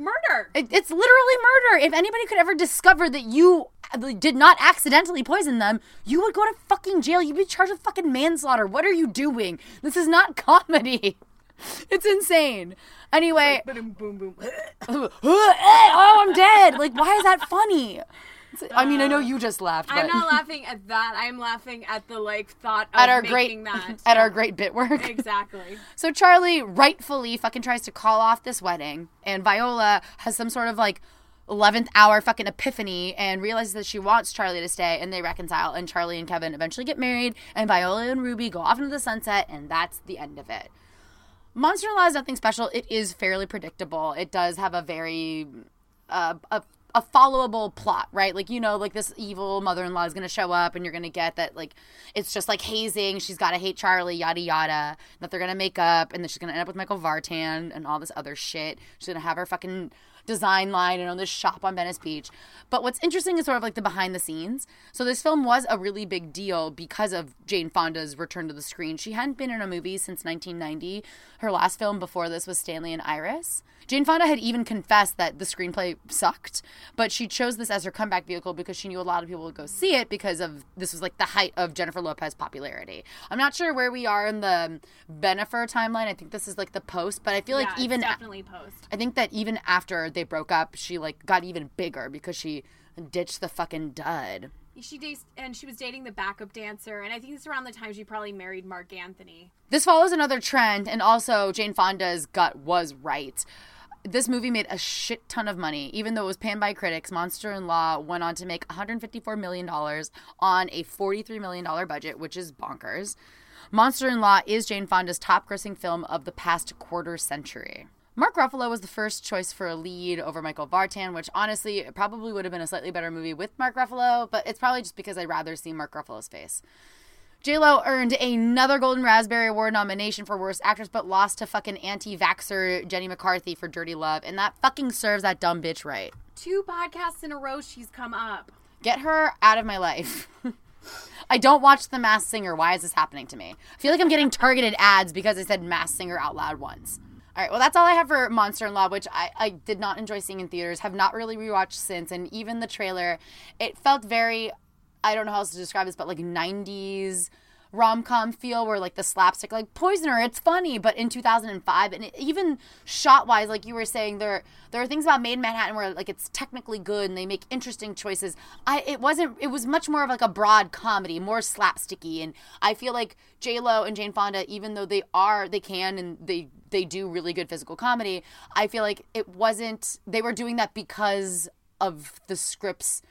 murder. It- it's literally murder. If anybody could ever discover that you uh, did not accidentally poison them, you would go to fucking jail. You'd be charged with fucking manslaughter. What are you doing? This is not comedy. It's insane. Anyway, boom, boom, boom. oh, I'm dead. Like, why is that funny? I mean, I know you just laughed, but I'm not laughing at that. I'm laughing at the like thought of at our making great that. at our great bit work. Exactly. So Charlie rightfully fucking tries to call off this wedding, and Viola has some sort of like 11th hour fucking epiphany and realizes that she wants Charlie to stay, and they reconcile, and Charlie and Kevin eventually get married, and Viola and Ruby go off into the sunset, and that's the end of it. Monster Law is nothing special. It is fairly predictable. It does have a very uh, a a followable plot, right? Like you know, like this evil mother-in-law is going to show up, and you're going to get that like it's just like hazing. She's got to hate Charlie, yada yada. That they're going to make up, and then she's going to end up with Michael Vartan and all this other shit. She's going to have her fucking design line and own this shop on Venice Beach. But what's interesting is sort of like the behind the scenes. So this film was a really big deal because of Jane Fonda's return to the screen. She hadn't been in a movie since 1990. Her last film before this was Stanley and Iris. Jane Fonda had even confessed that the screenplay sucked, but she chose this as her comeback vehicle because she knew a lot of people would go see it because of this was like the height of Jennifer Lopez popularity. I'm not sure where we are in the Bennifer timeline. I think this is like the post, but I feel like yeah, it's even definitely post. I think that even after they broke up, she like got even bigger because she ditched the fucking dud. She dates and she was dating the backup dancer, and I think it's around the time she probably married Marc Anthony. This follows another trend, and also Jane Fonda's gut was right. This movie made a shit ton of money. Even though it was panned by critics, Monster in Law went on to make $154 million on a $43 million budget, which is bonkers. Monster in Law is Jane Fonda's top grossing film of the past quarter century. Mark Ruffalo was the first choice for a lead over Michael Vartan, which honestly it probably would have been a slightly better movie with Mark Ruffalo, but it's probably just because I'd rather see Mark Ruffalo's face. J-Lo earned another Golden Raspberry Award nomination for Worst Actress, but lost to fucking anti-vaxxer Jenny McCarthy for Dirty Love, and that fucking serves that dumb bitch right. Two podcasts in a row, she's come up. Get her out of my life. I don't watch The Masked Singer. Why is this happening to me? I feel like I'm getting targeted ads because I said Masked Singer out loud once. All right, well, that's all I have for Monster in Law, which I, I did not enjoy seeing in theaters, have not really rewatched since, and even the trailer, it felt very, I don't know how else to describe this, but like 90s rom com feel where like the slapstick, like Poisoner, it's funny, but in 2005, and it, even shot wise, like you were saying, there there are things about Maid in Manhattan where like it's technically good and they make interesting choices. I it wasn't. It was much more of like a broad comedy, more slapsticky, and I feel like J Lo and Jane Fonda, even though they are, they can and they they do really good physical comedy. I feel like it wasn't. They were doing that because of the scripts.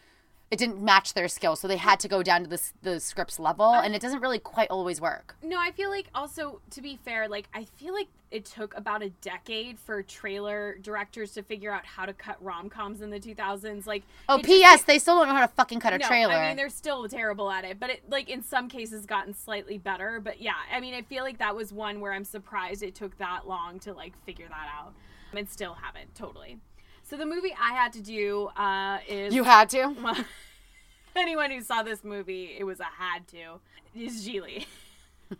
It didn't match their skill, so they had to go down to the the scripts level, and it doesn't really quite always work. No, I feel like also to be fair, like I feel like it took about a decade for trailer directors to figure out how to cut rom coms in the 2000s. Like, Oh, it just- P.S. They still don't know how to fucking cut a no, trailer. I mean, they're still terrible at it, but it like in some cases gotten slightly better. But yeah, I mean, I feel like that was one where I'm surprised it took that long to like figure that out, and still haven't totally. So the movie I had to do uh, is you had to. well, anyone who saw this movie, it was a had to, is Gigli.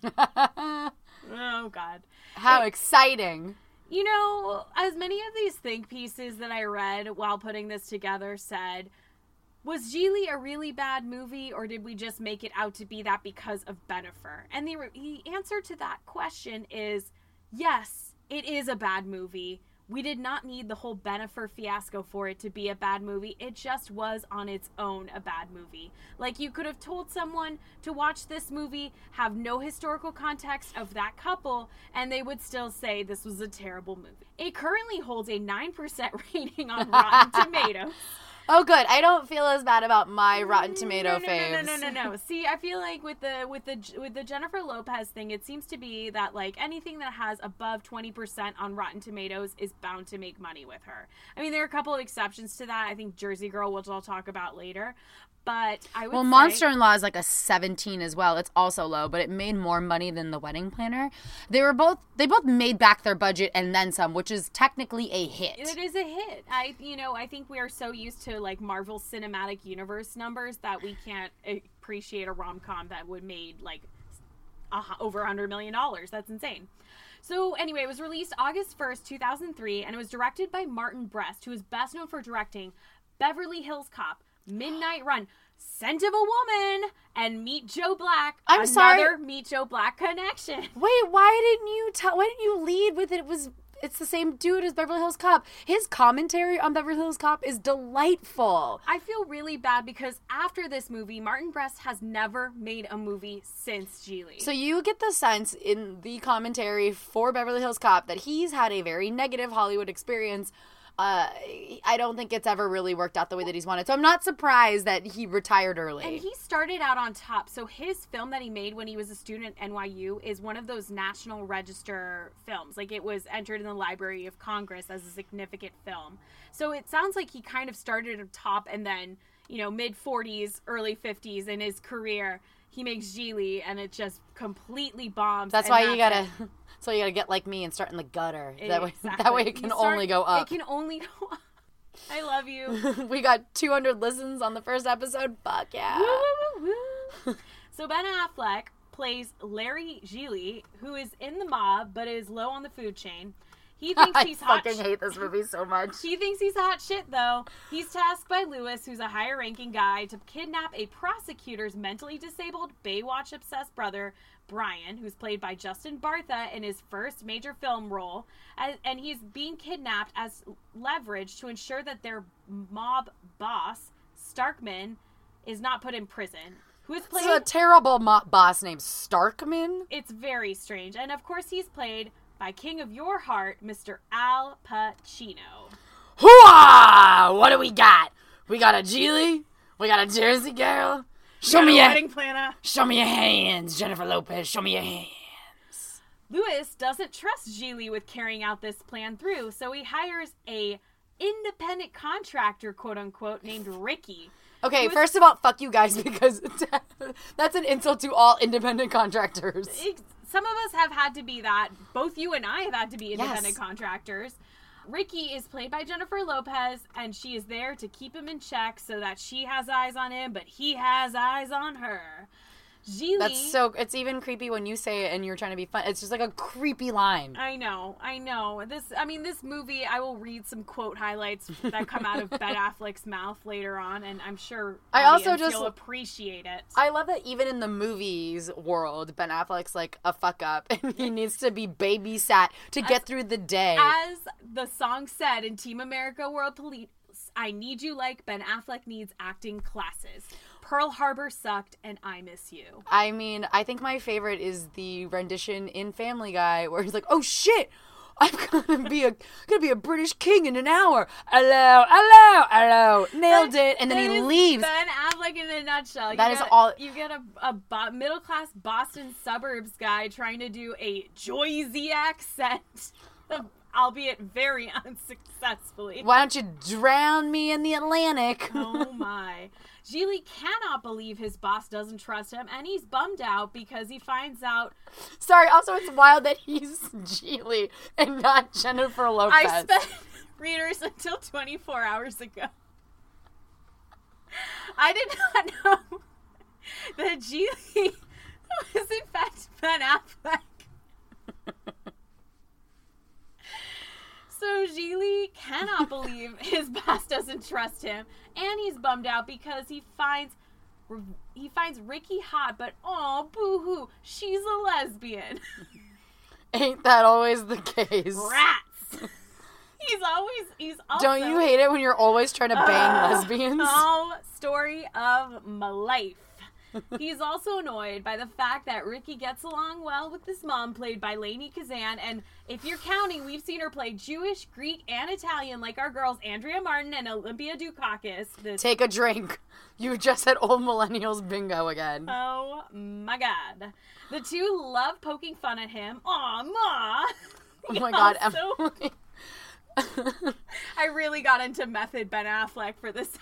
oh God. How exciting! You know, as many of these think pieces that I read while putting this together said, was Gigli a really bad movie, or did we just make it out to be that because of Bennifer? And the, the answer to that question is yes, it is a bad movie. We did not need the whole Bennifer fiasco for it to be a bad movie. It just was on its own a bad movie. Like, you could have told someone to watch this movie, have no historical context of that couple, and they would still say this was a terrible movie. It currently holds a 9% rating on Rotten Tomatoes. Oh, good. I don't feel as bad about my Rotten Tomato no, no, faves. No, no, no, no, no. See, I feel like with the with the with the Jennifer Lopez thing, it seems to be that like anything that has above twenty percent on Rotten Tomatoes is bound to make money with her. I mean, there are a couple of exceptions to that. I think Jersey Girl, which I'll talk about later. But I would Well, say, Monster in Law is like a 17 as well. It's also low, but it made more money than The Wedding Planner. They were both they both made back their budget and then some, which is technically a hit. It is a hit. I, you know, I think we are so used to like Marvel Cinematic Universe numbers that we can't appreciate a rom com that would made like over a hundred million dollars. That's insane. So anyway, it was released August first, two thousand three, and it was directed by Martin Brest, who is best known for directing Beverly Hills Cop, Midnight Run. Scent of a Woman and Meet Joe Black. I'm another sorry. Meet Joe Black connection. Wait, why didn't you tell? Why didn't you lead with it? it? Was it's the same dude as Beverly Hills Cop? His commentary on Beverly Hills Cop is delightful. I feel really bad because after this movie, Martin Brest has never made a movie since Gigli. So you get the sense in the commentary for Beverly Hills Cop that he's had a very negative Hollywood experience. Uh, I don't think it's ever really worked out the way that he's wanted. So I'm not surprised that he retired early. and he started out on top. So his film that he made when he was a student at NYU is one of those National Register films. Like it was entered in the Library of Congress as a significant film. So it sounds like he kind of started at top and then, you know, mid 40s, early 50s in his career, he makes Gigli and it just completely bombs. that's why you gotta. it. So you gotta get like me and start in the gutter. That way, Exactly. that way it can start- only go up. It can only go up. I love you. we got 200 listens on the first episode. Fuck yeah. Woo, woo, woo, woo. so Ben Affleck plays Larry Gigli, who is in the mob but is low on the food chain. He thinks I he's hot. fucking hate this movie so much. He thinks he's hot shit though. He's tasked by Lewis, who's a higher ranking guy, to kidnap a prosecutor's mentally disabled Baywatch obsessed brother, Brian, who's played by Justin Bartha in his first major film role. And, he's being kidnapped as leverage to ensure that their mob boss, Starkman, is not put in prison. Who is played It's a terrible mo- boss named Starkman. it's very strange. And of course, he's played by King of Your Heart, Mr. Al Pacino. Hooah! What do we got? We got a Gigli. We got a Jersey girl. Show me your wedding planner. show me your hands, Jennifer Lopez. Show me your hands. Lewis doesn't trust Gigli with carrying out this plan through, so he hires a independent contractor, quote unquote, named Ricky. Okay, Who's- first of all, fuck you guys because that's an insult to all independent contractors. Some of us have had to be that. Both you and I have had to be independent Yes. contractors. Ricky is played by Jennifer Lopez, and she is there to keep him in check so that she has eyes on him, but he has eyes on her. Gigli. That's so. It's even creepy when you say it and you're trying to be fun. It's just like a creepy line. I know, I know. This, I mean, this movie. I will read some quote highlights that come out of Ben Affleck's mouth later on, and I'm sure I also just- you'll appreciate it. I love that even in the movies world, Ben Affleck's like a fuck up and he needs to be babysat to get through the day. As the song said in Team America World Police, I need you like Ben Affleck needs acting classes. Pearl Harbor sucked, and I miss you. I mean, I think my favorite is the rendition in Family Guy where he's like, "Oh shit, I'm gonna be a gonna be a British king in an hour. Hello, hello, hello. Nailed it. And then he leaves. Ben Affleck in a nutshell. That you is get, all- You get a, a bo- middle class Boston suburbs guy trying to do a Joyzy accent, albeit very unsuccessfully. Why don't you drown me in the Atlantic? Oh my. Gigli cannot believe his boss doesn't trust him, and he's bummed out because he finds out Sorry. Also, it's wild that he's Gigli and not Jennifer Lopez. I spent readers until 24 hours ago. I did not know that Gigli was in fact Ben Affleck. So Gigli cannot believe his boss doesn't trust him, and he's bummed out because he finds he finds Ricky hot, but oh boo hoo, she's a lesbian. Ain't that always the case? Rats. he's always he's also Don't you hate it when you're always trying to bang lesbians? Oh, story of my life. He's also annoyed by the fact that Ricky gets along well with his mom, played by Lainie Kazan. And if you're counting, we've seen her play Jewish, Greek, and Italian, like our girls Andrea Martin and Olympia Dukakis. Take a drink. You just had old millennials bingo again. oh my god. The two love poking fun at him. Aw, ma. Oh my god, Also- Emily. I really got into method Ben Affleck for this.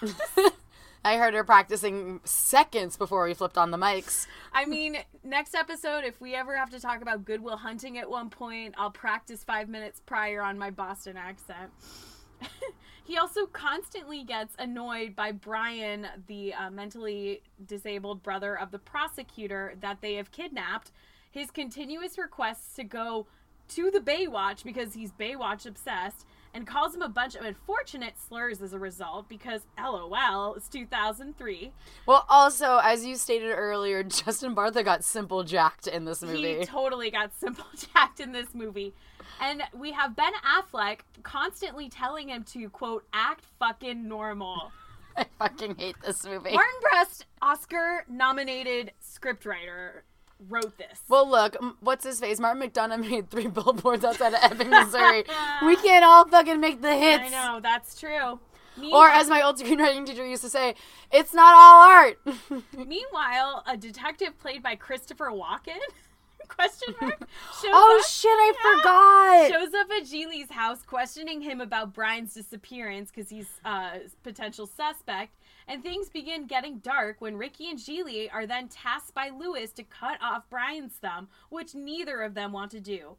I heard her practicing seconds before we flipped on the mics. I mean, next episode, if we ever have to talk about Good Will Hunting at one point, I'll practice five minutes prior on my Boston accent. he also constantly gets annoyed by Brian, the uh, mentally disabled brother of the prosecutor that they have kidnapped. His continuous requests to go to the Baywatch because he's Baywatch obsessed and calls him a bunch of unfortunate slurs as a result because LOL, it's 2003. Well, also, as you stated earlier, Justin Bartha got simple jacked in this movie. He totally got simple jacked in this movie. And we have Ben Affleck constantly telling him to, quote, act fucking normal. I fucking hate this movie. Martin Brest, Oscar nominated scriptwriter, wrote this. Well, look, what's his face? Martin McDonagh made three billboards outside of Ebbing, Missouri. we can't all fucking make the hits. I know, that's true. Or, as my old screenwriting teacher used to say, it's not all art. Meanwhile, a detective played by Christopher Walken, question mark, shows oh, up- shit, I Yeah. forgot. shows up at Gigli's house questioning him about Brian's disappearance because he's uh, a potential suspect. And things begin getting dark when Ricky and Gigli are then tasked by Lewis to cut off Brian's thumb, which neither of them want to do.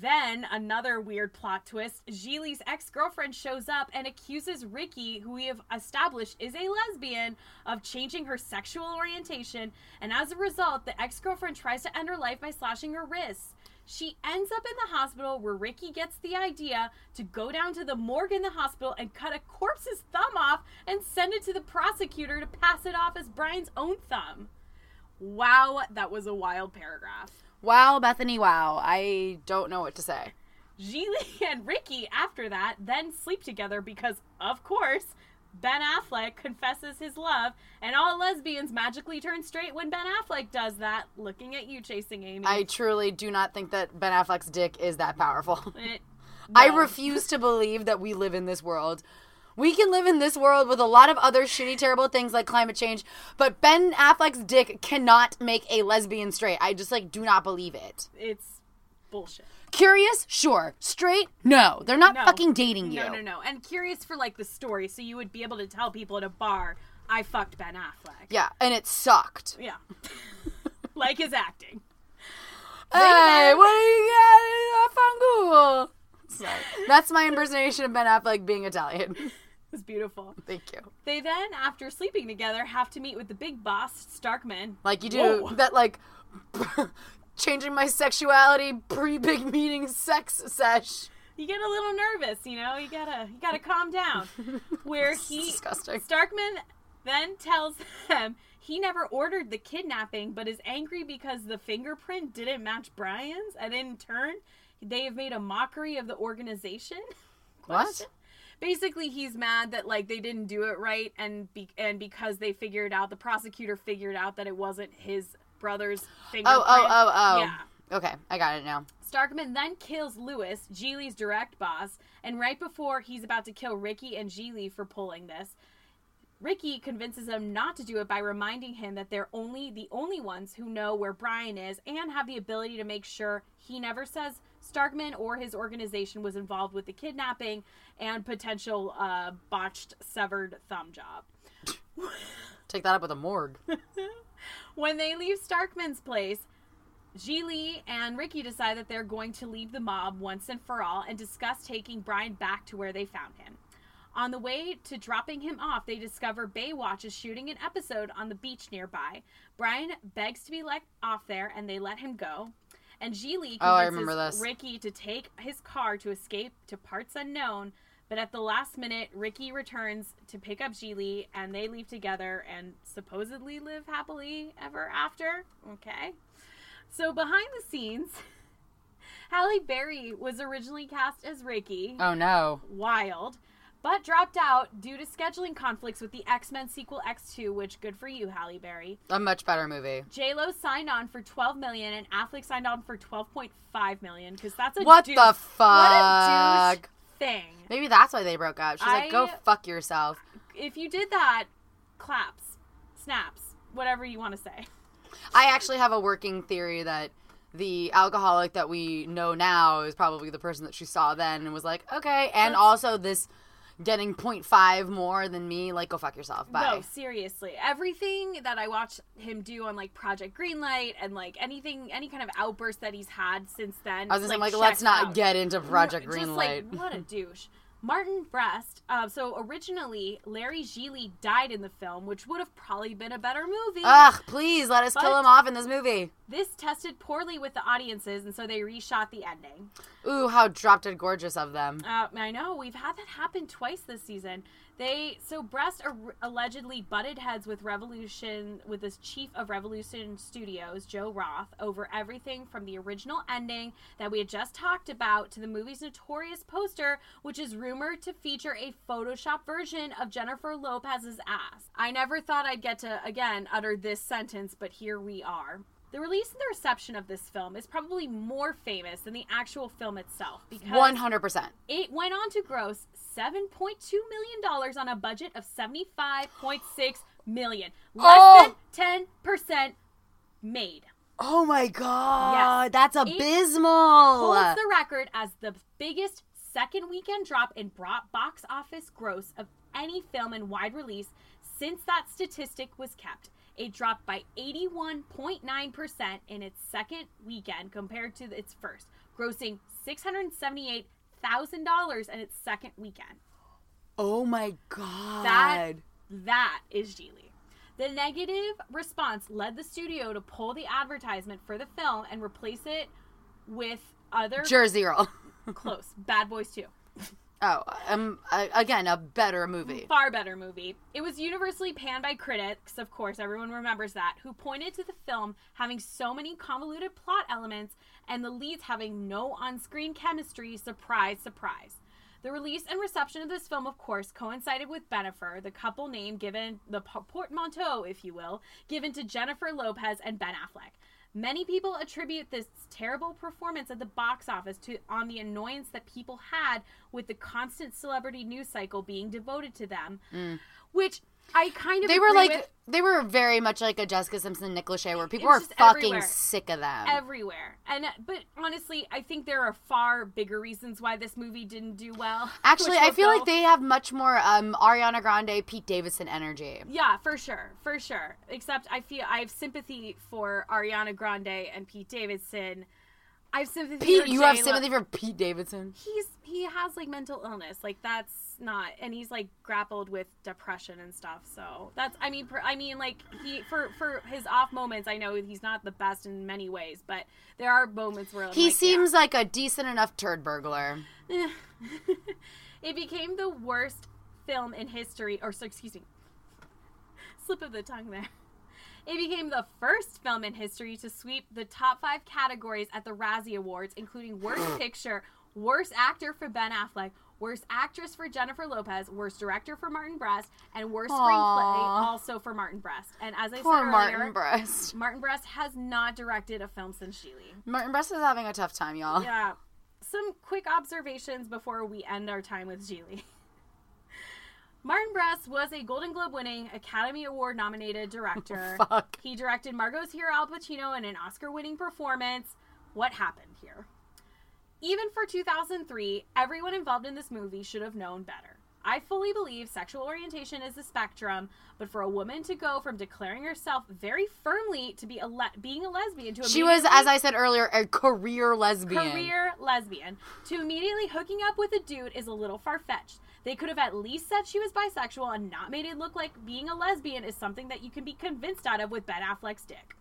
Then, another weird plot twist Gigli's ex girlfriend shows up and accuses Ricky, who we have established is a lesbian, of changing her sexual orientation. And as a result, the ex girlfriend tries to end her life by slashing her wrists. She ends up in the hospital where Ricky gets the idea to go down to the morgue in the hospital and cut a corpse's thumb off and send it to the prosecutor to pass it off as Brian's own thumb. Wow, that was a wild paragraph. Wow, Bethany, wow. I don't know what to say. Gigli and Ricky, after that, then sleep together because, of course, Ben Affleck confesses his love, and all lesbians magically turn straight when Ben Affleck does that. Looking at you, chasing Amy. I truly do not think that Ben Affleck's dick is that powerful. Eh, I refuse to believe that we live in this world. We can live in this world with a lot of other shitty, terrible things like climate change, but Ben Affleck's dick cannot make a lesbian straight. I just like do not believe it. It's bullshit. Curious? Sure. Straight? No. They're not No. fucking dating you. No, no, no. And curious for like the story, so you would be able to tell people at a bar, "I fucked Ben Affleck." Yeah, and it sucked. Yeah. like his acting. Hey, what do you got on Google? Sorry. That's my impersonation of Ben Affleck being Italian. It's beautiful. Thank you. They then, after sleeping together, have to meet with the big boss, Starkman. Like you do Whoa. that, like changing my sexuality pre big meeting sex sesh. you get a little nervous, you know. You gotta you gotta calm down. Where he disgusting. Starkman then tells them he never ordered the kidnapping, but is angry because the fingerprint didn't match Brian's, and in turn, they have made a mockery of the organization. What? Basically, he's mad that like they didn't do it right, and be- and because they figured out the prosecutor figured out that it wasn't his brother's fingerprint. Oh, oh, oh, oh. Yeah. Okay, I got it now. Starkman then kills Lewis, Gigli's direct boss, and right before he's about to kill Ricky and Gigli for pulling this, Ricky convinces him not to do it by reminding him that they're only the only ones who know where Brian is and have the ability to make sure he never says Starkman or his organization was involved with the kidnapping and potential uh, botched severed thumb job. Take that up with a morgue. When they leave Starkman's place, Gigli and Ricky decide that they're going to leave the mob once and for all and discuss taking Brian back to where they found him. On the way to dropping him off, they discover Baywatch is shooting an episode on the beach nearby. Brian begs to be let off there, and they let him go. And oh, convinces Oh, remember this. Ricky to take his car to escape to parts unknown. But at the last minute, Ricky returns to pick up Gigli, and they leave together and supposedly live happily ever after. Okay. So behind the scenes, Halle Berry was originally cast as Ricky Oh no. wild, but dropped out due to scheduling conflicts with the X Men sequel X2, which good for you, Halle Berry. A much better movie. J Lo signed on for 12 million, and Affleck signed on for 12.5 million because that's a What the What a fuck? douche thing. Maybe that's why they broke up. She's like, go fuck yourself. If you did that, claps, snaps, whatever you want to say. I actually have a working theory that the alcoholic that we know now is probably the person that she saw then and was like, okay. And also this getting 0.5 more than me, like, go fuck yourself. Bye. No, seriously. Everything that I watched him do on like Project Greenlight and like anything, any kind of outburst that he's had since then. I was gonna say, like, let's not out. get into Project Just Greenlight. like what a douche. Martin Brest. Uh, so originally, Larry Gigli died in the film, which would have probably been a better movie. Ugh, please let us kill him off in this movie. This tested poorly with the audiences, and so they reshot the ending. Ooh, how drop dead gorgeous of them. Uh, I know we've had that happen twice this season. They so Brest ar- allegedly butted heads with Revolution with this chief of Revolution Studios, Joe Roth, over everything from the original ending that we had just talked about to the movie's notorious poster, which is rumored to feature a Photoshop version of Jennifer Lopez's ass. I never thought I'd get to again utter this sentence, but here we are. The release and the reception of this film is probably more famous than the actual film itself because 100%. it went on to gross $7.2 million on a budget of 75.6 million. Less Oh! than 10% made. Oh my god, Yes. that's It abysmal. Holds the record as the biggest second weekend drop in box office gross of any film in wide release since that statistic was kept. It dropped by 81.9% in its second weekend compared to its first, grossing $678,000 in its second weekend. oh my god. That that is Gigli. The negative response led the studio to pull the advertisement for the film and replace it with other Jersey Girl. close Bad Boys 2. Oh, um, again, a better movie. Far better movie. It was universally panned by critics, of course, everyone remembers that, who pointed to the film having so many convoluted plot elements and the leads having no on screen chemistry. Surprise, surprise. The release and reception of this film, of course, coincided with Bennifer, the couple name given, the portmanteau, if you will, given to Jennifer Lopez and Ben Affleck. Many people attribute this terrible performance at the box office to on the annoyance that people had with the constant celebrity news cycle being devoted to them, mm. which I kind of. They were like, with they were very much like a Jessica Simpson, Nick Lachey, where people were fucking everywhere. sick of them. everywhere. And but honestly, I think there are far bigger reasons why this movie didn't do well. Actually, I feel go- like they have much more um, Ariana Grande, Pete Davidson energy. Yeah, for sure, for sure. Except I feel I have sympathy for Ariana Grande and Pete Davidson. I have sympathy. Pete, for you have J-Lo. sympathy for Pete Davidson. He's he has like mental illness, like that's not, and he's like grappled with depression and stuff. So that's I mean per, I mean like he for for his off moments, I know he's not the best in many ways, but there are moments where I'm He like, seems like a decent enough turd burglar. it became the worst film in history, or so excuse me, slip of the tongue there. It became the first film in history to sweep the top five categories at the Razzie Awards, including Worst Picture, Worst Actor for Ben Affleck, Worst actress for Jennifer Lopez, worst director for Martin Brest, and worst screenplay also for Martin Brest. And as I Poor said Martin Brest. Martin Brest has not directed a film since Gigli. Martin Brest is having a tough time, y'all. Yeah. Some quick observations before we end our time with Gigli. Martin Brest was a Golden Globe winning, Academy Award nominated director. Fuck. He directed Margot's hero Al Pacino in an Oscar winning performance. What happened here? Even for 2003, everyone involved in this movie should have known better. I fully believe sexual orientation is a spectrum, but for a woman to go from declaring herself very firmly to be a le- being a lesbian to a She was, as I said earlier, a career lesbian. career lesbian to immediately hooking up with a dude is a little far fetched. They could have at least said she was bisexual and not made it look like being a lesbian is something that you can be convinced out of with Ben Affleck's dick.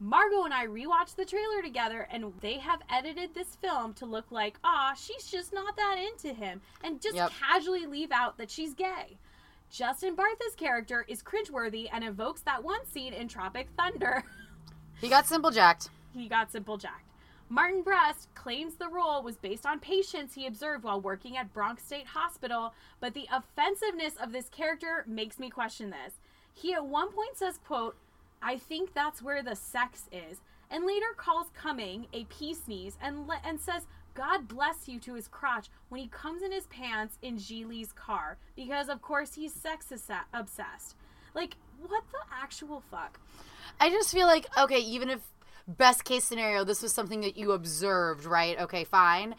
Margot and I rewatched the trailer together, and they have edited this film to look like, ah, she's just not that into him, and just Yep. casually leave out that she's gay. Justin Bartha's character is cringeworthy and evokes that one scene in Tropic Thunder. He got simple jacked. he got simple jacked. Martin Brest claims the role was based on patients he observed while working at Bronx State Hospital, but the offensiveness of this character makes me question this. He at one point says, quote, I think that's where the sex is, and later calls Cumming a pea sneeze and le- and says, God bless you to his crotch when he comes in his pants in Gigli's car, because of course he's sex obsessed. Like, what the actual fuck? I just feel like, okay, even if best case scenario, this was something that you observed, right? Okay, fine.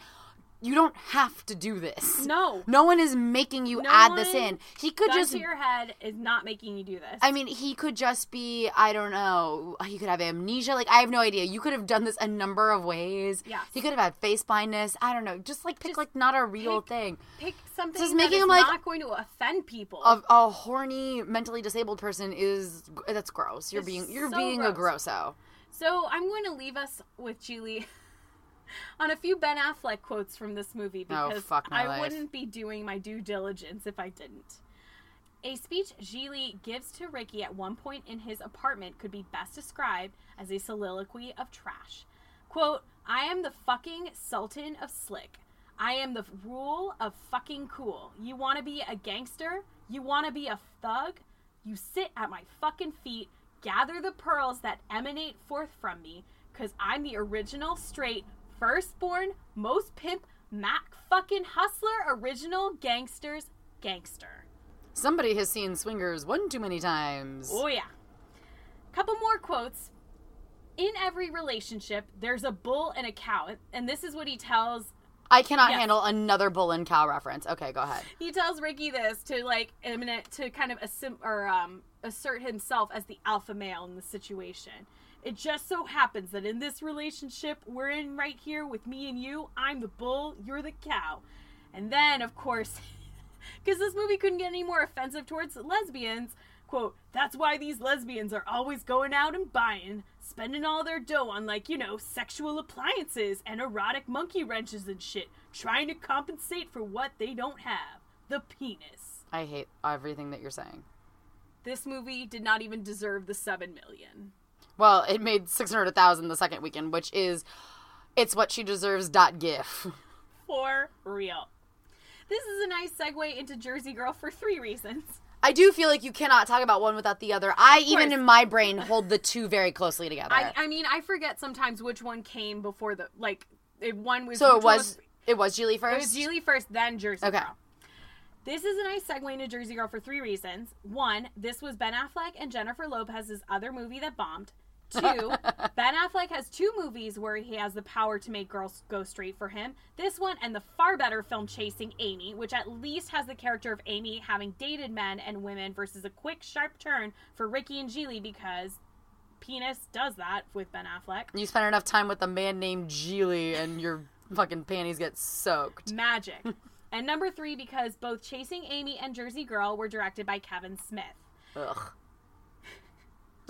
You don't have to do this. No. No one is making you No add this in. He could just to your head is not making you do this. I mean, he could just be, I don't know, he could have amnesia. Like, I have no idea. You could have done this a number of ways. Yeah. He could have had face blindness. I don't know. Just like pick, like, not a real pick- thing. pick something Just making him, like, not going to offend people. A, a horny, mentally disabled person is, that's gross. You're It's being, you're so being a grosso. So I'm going to leave us with Gigli on a few Ben Affleck quotes from this movie Oh, because my I life. wouldn't be doing my due diligence if I didn't. A speech Gigli gives to Ricky at one point in his apartment could be best described as a soliloquy of trash. Quote, I am the fucking sultan of slick. I am the rule of fucking cool. You want to be a gangster? You want to be a thug? You sit at my fucking feet, gather the pearls that emanate forth from me, because I'm the original, straight, firstborn, most pimp, Mac fucking hustler, original gangster's gangster. Somebody has seen swingers one too many times. Oh yeah. Couple more quotes. In every relationship, there's a bull and a cow, and this is what he tells. I cannot Yes. handle another bull and cow reference. Okay, go ahead. He tells Ricky this to like eminent to kind of assim, or um, assert himself as the alpha male in the situation. It just so happens that in this relationship we're in right here with me and you, I'm the bull, you're the cow. And then, of course, because this movie couldn't get any more offensive towards lesbians, quote, that's why these lesbians are always going out and buying, spending all their dough on, like, you know, sexual appliances and erotic monkey wrenches and shit, trying to compensate for what they don't have the penis. I hate everything that you're saying. This movie did not even deserve the 7 million. Well, it made six hundred thousand the second weekend, which is it's what she deserves. Dot gif. For real. This is a nice segue into Jersey Girl for three reasons. I do feel like you cannot talk about one without the other. I even in my brain hold the two very closely together. I, I mean, I forget sometimes which one came before the like. If one was so it one was it was Gigli It first. was Gigli first, then Jersey Okay. Girl. This is a nice segue into Jersey Girl for three reasons. One, this was Ben Affleck and Jennifer Lopez's other movie that bombed. Two, Ben Affleck has two movies where he has the power to make girls go straight for him. This one and the far better film Chasing Amy, which at least has the character of Amy having dated men and women versus a quick, sharp turn for Ricky and Gigli because penis does that with Ben Affleck. You spend enough time with a man named Gigli, and your fucking panties get soaked. Magic. and number three, because both Chasing Amy and Jersey Girl were directed by Kevin Smith. Ugh.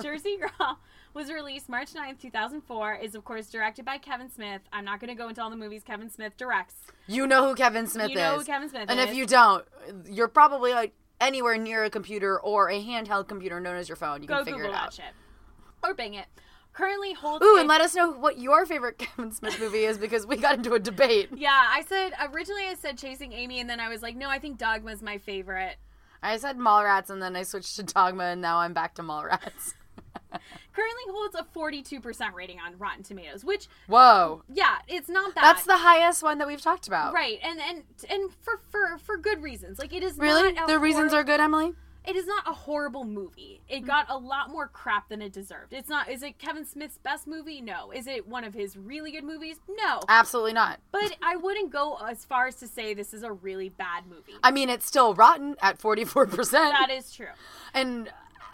Jersey Girl was released March 9th, 2004, is of course directed by Kevin Smith. I'm not going to go into all the movies Kevin Smith directs. You know who Kevin Smith You know who Kevin Smith and is. if you don't, you're probably like anywhere near a computer or a handheld computer known as your phone. You Go can figure Google it out. shit. Or bang it. currently holds. Ooh, and let us know what your favorite Kevin Smith movie is because we got into a debate. Yeah, I said originally I said Chasing Amy, and then I was like, no, I think Dogma's my favorite. I said Mallrats and then I switched to Dogma and now I'm back to Mallrats. Currently holds a 42% rating on Rotten Tomatoes, which Whoa. yeah, it's not that. That's the highest one that we've talked about. right, and and and for for for good reasons. Like it is Really? The reasons horri- are good, Emily? It is not a horrible movie. It got a lot more crap than it deserved. It's not. Is it Kevin Smith's best movie? No. Is it one of his really good movies? No. Absolutely not. But I wouldn't go as far as to say this is a really bad movie. I mean, it's still rotten at 44%. That is true. and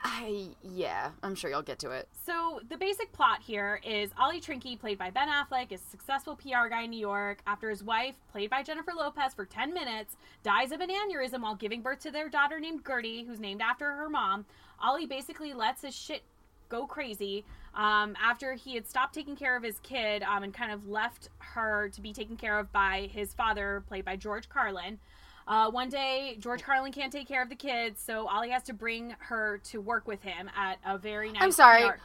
I, yeah, I'm sure you'll get to it. So the basic plot here is Ollie Trinke, played by Ben Affleck, is a successful PR guy in New York after his wife, played by Jennifer Lopez for 10 minutes, dies of an aneurysm while giving birth to their daughter named Gertie, who's named after her mom. Ollie basically lets his shit go crazy um, after he had stopped taking care of his kid um, and kind of left her to be taken care of by his father, played by George Carlin. Uh, one day, George Carlin can't take care of the kids, so Ollie has to bring her to work with him at a very nice. I'm sorry. PR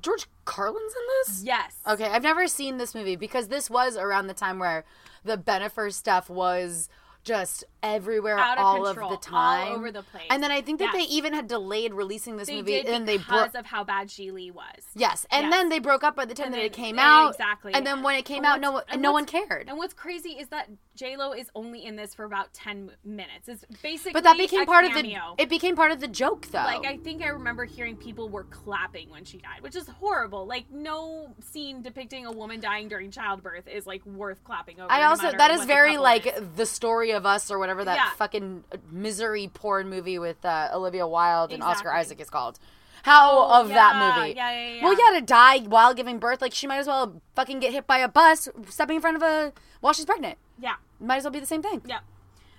George Carlin's in this? Yes. Okay, I've never seen this movie because this was around the time where the Bennifer stuff was just everywhere Out of all control, of the time. all over the place. And then I think that Yes. they even had delayed releasing this They movie and they because broke of how bad Gigli was. Yes, and Yes. then they broke up by the time And that it came out. exactly. And then when it came And out, no one, and no one cared. And what's crazy is that J Lo is only in this for about ten minutes. It's basically But that became a part of cameo. the. It became part of the joke, though. like I think I remember hearing people were clapping when she died, which is horrible. Like no scene depicting a woman dying during childbirth is like worth clapping over. I also that is very like the story of us or whatever that Yeah. fucking misery porn movie with uh, Olivia Wilde and Oscar Isaac is called. How Oh, of that movie? yeah, yeah, yeah. Well, yeah, to die while giving birth, like she might as well fucking get hit by a bus stepping in front of a while she's pregnant. yeah. Might as well be the same thing. Yeah.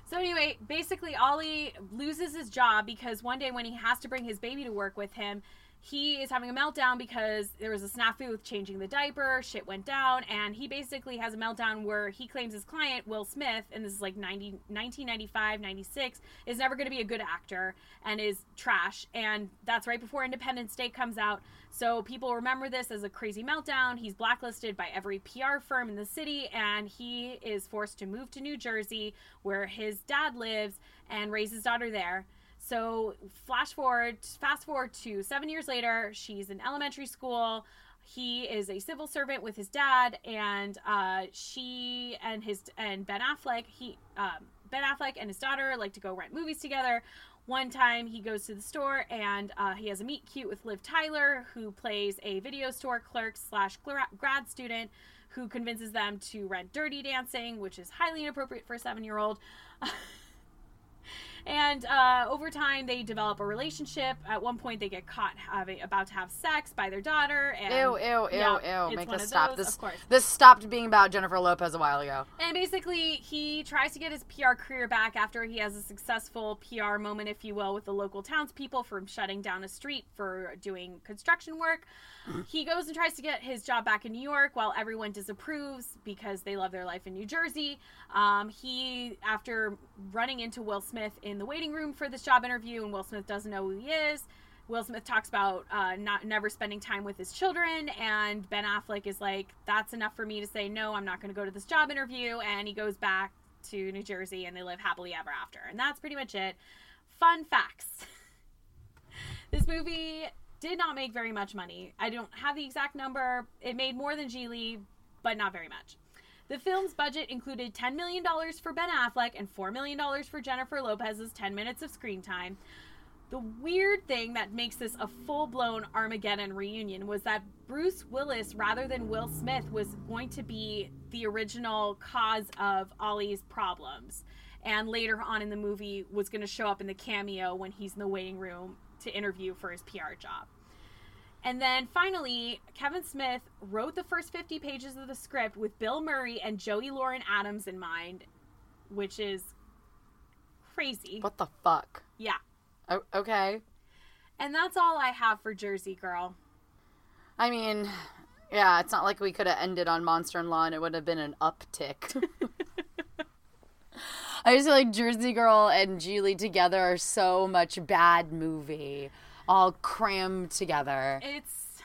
So anyway, basically Ollie loses his job because one day when he has to bring his baby to work with him, he is having a meltdown because there was a snafu with changing the diaper, shit went down, and he basically has a meltdown where he claims his client, Will Smith, and this is like 90, 1995, 96, is never going to be a good actor and is trash. And that's right before Independence Day comes out. So people remember this as a crazy meltdown. He's blacklisted by every PR firm in the city, and he is forced to move to New Jersey, where his dad lives, and raise his daughter there. So flash forward, fast forward to seven years later. She's in elementary school. He is a civil servant with his dad, and uh, she and his and Ben Affleck. He um, Ben Affleck and his daughter like to go rent movies together. One time he goes to the store and uh, he has a meet cute with Liv Tyler, who plays a video store clerk slash grad student, who convinces them to rent Dirty Dancing, which is highly inappropriate for a seven year old. And uh, over time, they develop a relationship. At one point, they get caught having about to have sex by their daughter. And, Ew, ew, ew, yeah, ew. it's Make this stop. those, This of course. this stopped being about Jennifer Lopez a while ago. And basically, he tries to get his PR career back after he has a successful PR moment, if you will, with the local townspeople from shutting down a street for doing construction work. he goes and tries to get his job back in New York while everyone disapproves because they love their life in New Jersey. Um, he, after running into Will Smith in the waiting room for this job interview, and Will Smith doesn't know who he is. Will Smith talks about uh, not never spending time with his children, and Ben Affleck is like, "That's enough for me to say no. I'm not going to go to this job interview." And he goes back to New Jersey, and they live happily ever after. And that's pretty much it. Fun facts: This movie did not make very much money. I don't have the exact number. It made more than Gigli, but not very much. The film's budget included $10 million for Ben Affleck and $4 million for Jennifer Lopez's 10 minutes of screen time. The weird thing that makes this a full blown Armageddon reunion was that Bruce Willis, rather than Will Smith, was going to be the original cause of Ollie's problems. And later on in the movie, was going to show up in the cameo when he's in the waiting room to interview for his PR job. And then finally, Kevin Smith wrote the first 50 pages of the script with Bill Murray and Joey Lauren Adams in mind, which is crazy. What the fuck? Yeah. O- okay. And that's all I have for Jersey Girl. I mean, yeah, it's not like we could have ended on Monster in Law and it would have been an uptick. I just feel like Jersey Girl and Gigli together are so much bad movie, all crammed together. It's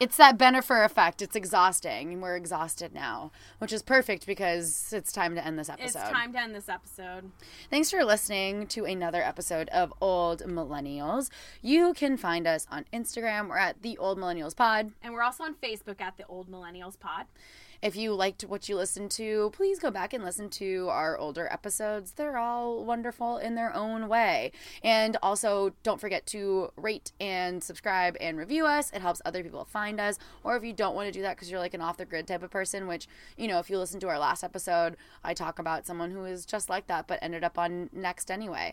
It's that Bennifer effect. It's exhausting. We're exhausted now, which is perfect because it's time to end this episode. It's time to end this episode. Thanks for listening to another episode of Old Millennials. You can find us on Instagram. We're at the Old Millennials Pod. And we're also on Facebook at the Old Millennials Pod. If you liked what you listened to, please go back and listen to our older episodes. They're all wonderful in their own way. And also, don't forget to rate and subscribe and review us. It helps other people find us. Or if you don't want to do that because you're like an off the grid type of person, which, you know, if you listen to our last episode, I talk about someone who is just like that but ended up on Next anyway.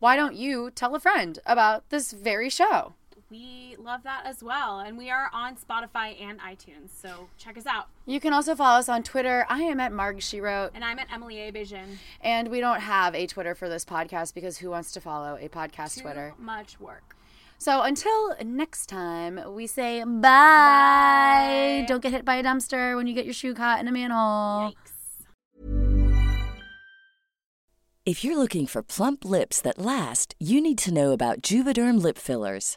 Why don't you tell a friend about this very show? We love that as well. And we are on Spotify and iTunes, so check us out. You can also follow us on Twitter. I am at Marg She Wrote. And I'm at Emily A. Vision. And we don't have a Twitter for this podcast because who wants to follow a podcast Too Twitter? much work. So until next time, we say bye. Bye. Don't get hit by a dumpster when you get your shoe caught in a manhole. Yikes. If you're looking for plump lips that last, you need to know about Juvederm lip fillers.